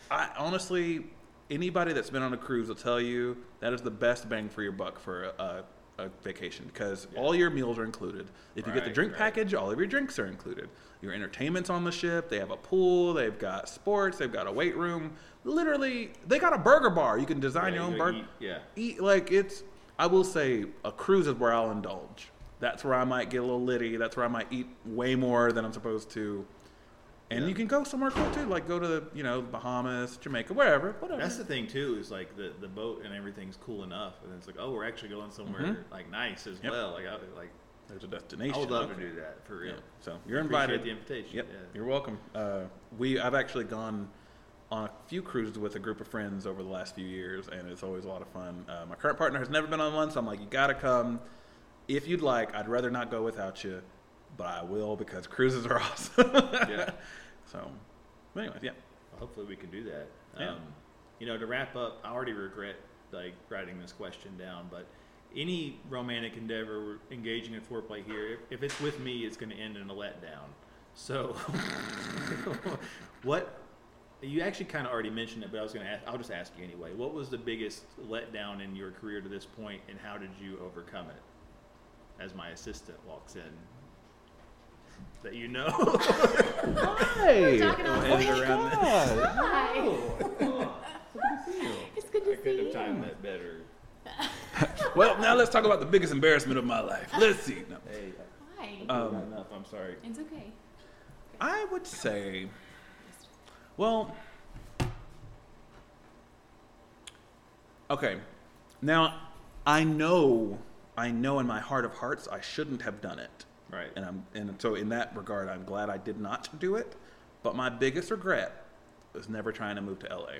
I honestly, anybody that's been on a cruise will tell you that is the best bang for your buck for a, a, a vacation because all your meals are included. If you get the drink right. package, all of your drinks are included. Your entertainment's on the ship. They have a pool. They've got sports. They've got a weight room. Literally, they got a burger bar. You can design Yeah, your own you burger. eat- yeah. Eat like it's. I will say a cruise is where I'll indulge. That's where I might get a little litty. That's where I might eat way more than I'm supposed to. And Yeah. you can go somewhere cool too, like go to the you know Bahamas, Jamaica, wherever, whatever. That's the thing too, is like the, the boat and everything's cool enough, and it's like, oh, we're actually going somewhere Mhm. like nice as Yep. well. Like, I, like There's a destination. I would love okay. to do that for real. Yeah. So you're invited. the invitation. Yep, yeah. you're welcome. Uh, we I've actually gone on a few cruises with a group of friends over the last few years, and it's always a lot of fun. Uh, my current partner has never been on one, so I'm like, you gotta come. If you'd like, I'd rather not go without you. But I will because cruises are [LAUGHS] awesome. Yeah. So, but anyways, yeah. Hopefully, we can do that. Yeah. Um, you know, to wrap up, I already regret like writing this question down, but any romantic endeavor engaging in foreplay here, if, if it's with me, it's going to end in a letdown. So, [LAUGHS] what? You actually kind of already mentioned it, but I was going to ask. I'll just ask you anyway. What was the biggest letdown in your career to this point, and how did you overcome it? As my assistant walks in, that you know. Hey, Talking all We'll end it the around there. Hi. It's good to I see could have you. timed that better. [LAUGHS] well, now let's talk about the biggest embarrassment of my life. Let's see. No. Hey, Hi. Um, not enough. I'm sorry. it's okay. I would say, well, okay. Now, I know, I know in my heart of hearts, I shouldn't have done it, Right. and I'm, and so in that regard, I'm glad I did not do it. But my biggest regret was never trying to move to LA.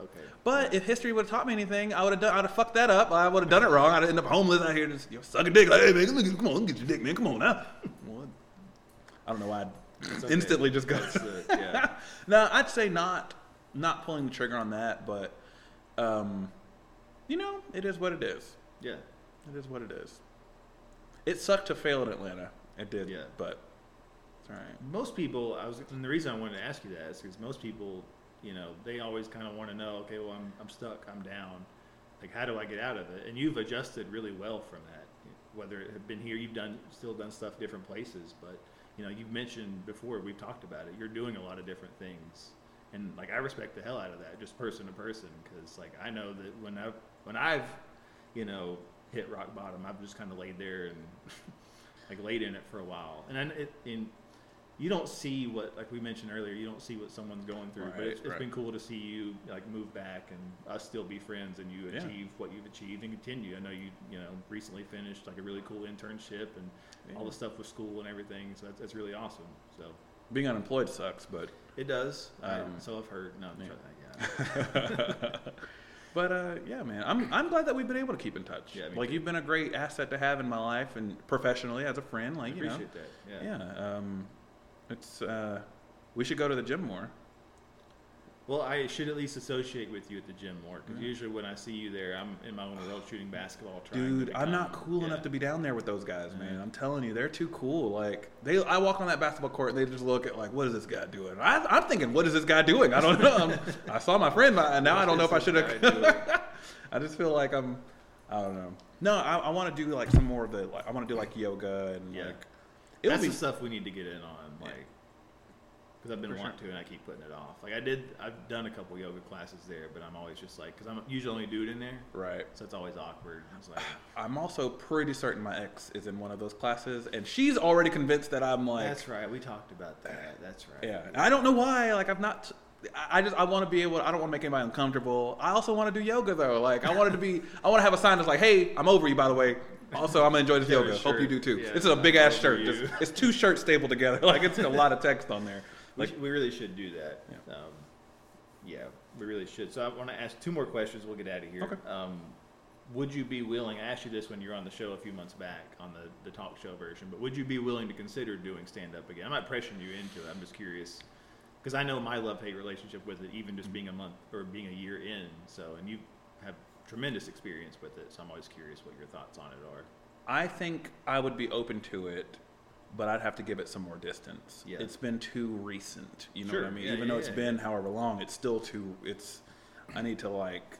Okay. But if history would have taught me anything, I would have done. I'd have fucked that up. I would have done it wrong. I'd end up homeless out here just you know, sucking dick. Like, hey man, come on, get your dick, man. Come on now. [LAUGHS] Well, I don't know why. I'd okay. instantly just go. Uh, yeah. [LAUGHS] no, I'd say not not pulling the trigger on that, but um, you know, it is what it is. Yeah. It is what it is. It sucked to fail in Atlanta. It did. Yeah. But it's all right. Most people, I was, and the reason I wanted to ask you that is because most people, you know, they always kind of want to know, okay, well, I'm, I'm stuck, I'm down. Like, how do I get out of it? And you've adjusted really well from that. Whether it had been here, you've done, still done stuff different places, but, you know, you've mentioned before, we've talked about it, you're doing a lot of different things. And, like, I respect the hell out of that, just person to person, because, like, I know that when I've, when I've, you know, hit rock bottom, I've just kind of laid there and, [LAUGHS] like, laid in it for a while. And then it, in, you don't see what like we mentioned earlier you don't see what someone's going through but Right, it's, it's right. been cool to see you like move back and us still be friends and you Yeah. achieve what you've achieved and continue i know you you know recently finished like a really cool internship and all the stuff with school and everything so that's, that's really awesome so Being unemployed sucks, but it does Um, um, so i've heard no yeah. [LAUGHS] but uh, yeah, man, I'm I'm glad that we've been able to keep in touch. Yeah, like too. you've been a great asset to have in my life and professionally as a friend. I Like you know, appreciate that yeah. yeah. Um, it's uh, we should go to the gym more. Well, I should at least associate with you at the gym more because Yeah. Mm-hmm. usually when I see you there, I'm in my own world shooting basketball. Trying Dude, I'm not cool yeah. enough to be down there with those guys, man. Yeah. I'm telling you, they're too cool. Like they, I walk on that basketball court, and they just look at like, what is this guy doing? I, I'm thinking, what is this guy doing? I don't know. I saw my friend, and now I don't know if I should What is this guy have. I just feel like I'm, I don't know. No, I, I want to do like some more of the. Like, I want to do like yoga and Yeah. like. It'll That's be the stuff we need to get in on, like, because I've been wanting to and I keep putting it off. Like I did, I've done a couple yoga classes there, but I'm always just like, because I'm usually only dude in there, right. so it's always awkward. It's like, [SIGHS] I'm also pretty certain my ex is in one of those classes, and she's already convinced that I'm like. that's right. We talked about that. That's right. Yeah, and I don't know why. Like, I've not. I just I want to be able. I don't want to make anybody uncomfortable. I also want to do yoga though. Like, I wanted to be. I want to have a sign that's like, "Hey, I'm over you." By the way. Also, I'm gonna enjoy this [LAUGHS] yoga. Hope you do too. Yeah, it's a big ass shirt. Just, it's two shirts stapled together. [LAUGHS] Like, it's a lot of text on there. We, Like, sh- we really should do that. Yeah. Um, yeah, we really should. So I want to ask two more questions. We'll get out of here. Okay. Um, would you be willing? I asked you this when you were on the show a few months back on the, the talk show version, but would you be willing to consider doing stand up again? I'm not pressuring you into it. I'm just curious because I know my love hate relationship with it, even just being a month or being a year in. So, and you have tremendous experience with it. So I'm always curious what your thoughts on it are. I think I would be open to it, but I'd have to give it some more distance. Yeah. It's been too recent. You know Sure. what I mean? Yeah, Even yeah, though it's been however long, it's still too. It's. I need to like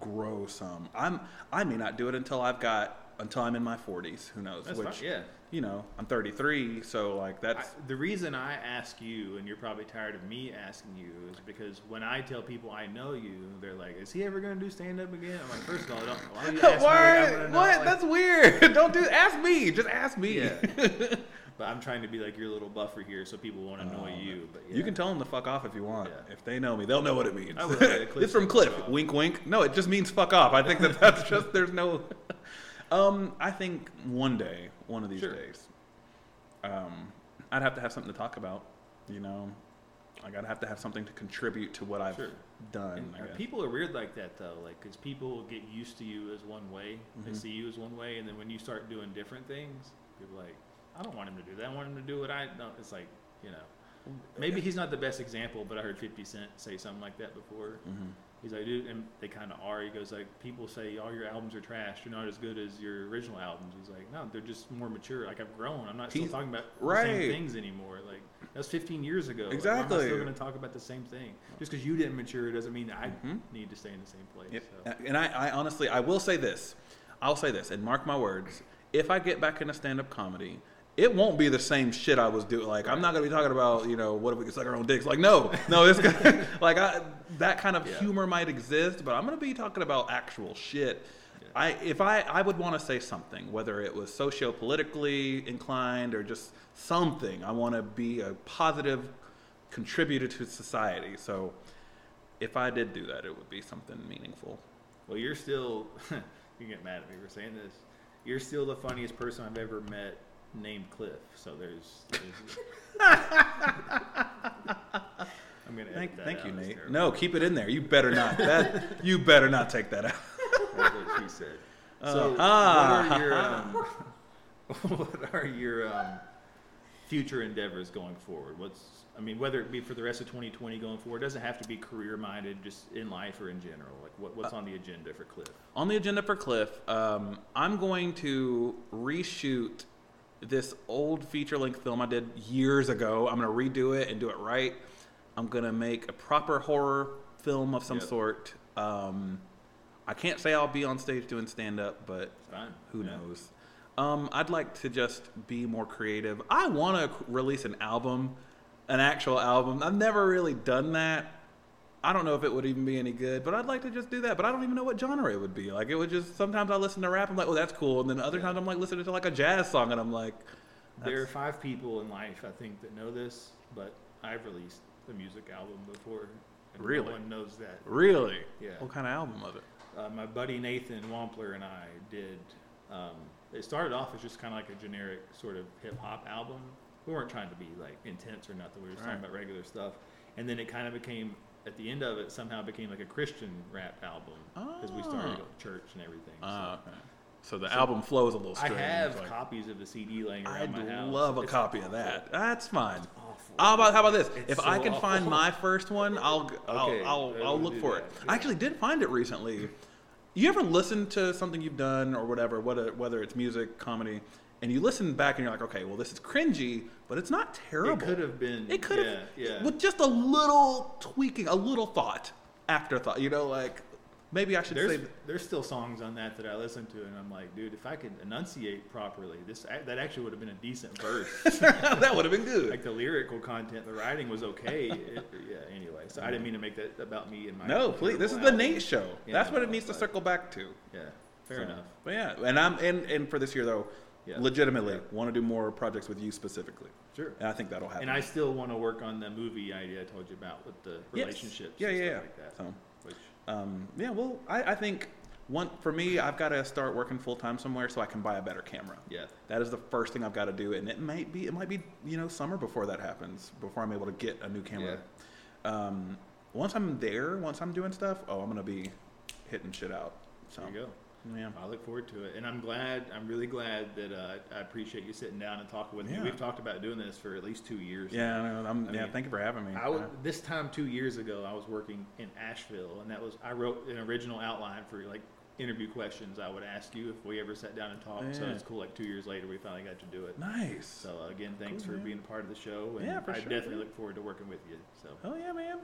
grow some. I'm. I may not do it until I've got until I'm in my 40s. Who knows? That's Which fine. Yeah. you know, I'm 33, so like I, that's. the reason I ask you, and you're probably tired of me asking you, is because when I tell people I know you, they're like, "Is he ever going to do stand up again?" I'm like, first of all, I don't, why do you [LAUGHS] ask me? Like, I Why? wanna know, What? like- That's weird. [LAUGHS] Don't do. Ask me. Just ask me. Yeah. [LAUGHS] but I'm trying to be like your little buffer here, so people won't oh, annoy Oh, you. But yeah. You can tell them to fuck off if you want. Yeah. If they know me, they'll know what it means. I it's from Cliff. Wink, wink. No, it just means fuck off. I think that that's just there's no. Um, I think one day, one of these Sure. days, um, I'd have to have something to talk about. You know, like I'd have to have something to contribute to what I've Sure. done. And I people are weird like that though, like because people get used to you as one way, they Mhm. see you as one way, and then when you start doing different things, people are like, I don't want him to do that. I want him to do what I. don't. it's like you know, maybe he's not the best example, but I heard Fifty Cent say something like that before. Mhm. He's like, dude, and they kind of are. He goes like, people say all your albums are trash. You're not as good as your original albums. He's like, no, they're just more mature. Like I've grown. I'm not still He's- talking about the same things anymore. Like that was 15 years ago. Like, Exactly. I still going to talk about the same thing? Just because you didn't mature doesn't mean that I Mhm. need to stay in the same place. Yep. So. And I, I honestly, I will say this. I'll say this, and mark my words. If I get back into stand-up comedy, it won't be the same shit I was doing. Like I'm not gonna be talking about, you know, what if we could suck our own dicks? Like no, no, it's gonna, [LAUGHS] like I, that kind of Yeah. humor might exist, but I'm gonna be talking about actual shit. I if I I would want to say something, whether it was socio-politically inclined or just something. I want to be a positive contributor to society. So if I did do that, it would be something meaningful. Well, you're still. [LAUGHS] you get mad at me for saying this. You're still the funniest person I've ever met named Cliff. So there's. there's [LAUGHS] I'm gonna. Thank, thank you, Nate. terrible. No, keep it in there. You better not. That [LAUGHS] you better not take that out. That's what she said. So, Uh-huh. what are your um, [LAUGHS] what are your um, future endeavors going forward? What's I mean, whether it be for the rest of 2020 going forward, it doesn't have to be career minded, just in life or in general. Like, what, what's on the agenda for Cliff? On the agenda for Cliff, um, I'm going to reshoot this old feature length film I did years ago. I'm going to redo it and do it right. I'm going to make a proper horror film of some Yep. sort. Um, I can't say I'll be on stage doing stand up, but who Yeah. knows? Um, I'd like to just be more creative. I want to release an album, an actual album. I've never really done that. I don't know if it would even be any good, but I'd like to just do that. But I don't even know what genre it would be. Like it would just sometimes I listen to rap, I'm like, oh, that's cool, and then other times I'm like listening to like a jazz song, and I'm like, There are five people in life, I think, that know this, but I've released a music album before. And Really? No one knows that. really, Yeah. what kind of album was it? Uh, my buddy Nathan Wampler and I did. Um, it started off as just kind of like a generic sort of hip hop album. We weren't trying to be like intense or nothing. We were just talking about regular stuff. And then it kind of became, at the end of it, somehow became like a Christian rap album because we started to go to church and everything. Uh, so. okay. So the album flows a little I strange. have like- copies of the CD laying around I'd my house. love a It's copy of awful. that. That's fine. Awful. How about how about this? It's if so I can find awful. my first one, I'll I'll Okay, I'll, I I'll will look do for that, it. yeah. I actually did find it recently. You ever listen to something you've done or whatever, whether whether it's music, comedy, and you listen back and you're like, okay, well this is cringy, but it's not terrible. It could have been. It could have Yeah. yeah. with just a little tweaking, a little thought, afterthought. You know, like maybe I should There's, say there's still songs on that that I listen to, and I'm like, dude, if I could enunciate properly, this that actually would have been a decent verse. [LAUGHS] that would have been good. like the lyrical content, the writing was okay. It, yeah. Anyway, so I didn't mean to make that about me and my. no, please. This is the Nate show. Yeah, That's what it needs to circle back to. Yeah. Fair So, enough. But yeah, and I'm and, and for this year though, Yeah. legitimately Yeah. want to do more projects with you specifically. Sure. And I think that'll happen. And I still want to work on the movie idea I told you about with the Yes. relationships. Yeah, and yeah, stuff yeah. Like that. So, Which, um, yeah, well, I, I think one for me, I've got to start working full time somewhere so I can buy a better camera. yeah. That is the first thing I've got to do, and it might be it might be you know summer before that happens, before I'm able to get a new camera. Yeah. Um, once I'm there, once I'm doing stuff, oh, I'm gonna be hitting shit out. So There you go. Yeah, I look forward to it, and I'm glad. I'm really glad that uh, I appreciate you sitting down and talking with Yeah. me. We've talked about doing this for at least two years. yeah, now. I I yeah. mean, thank you for having me. I w- Uh, this time two years ago, I was working in Asheville, and that was I wrote an original outline for like interview questions I would ask you if we ever sat down and talked. So it's cool. Like two years later, we finally got to do it. nice. So uh, again, thanks Cool, for man. being a part of the show, and Yeah, for I sure, definitely look forward to working with you. So Oh yeah, man.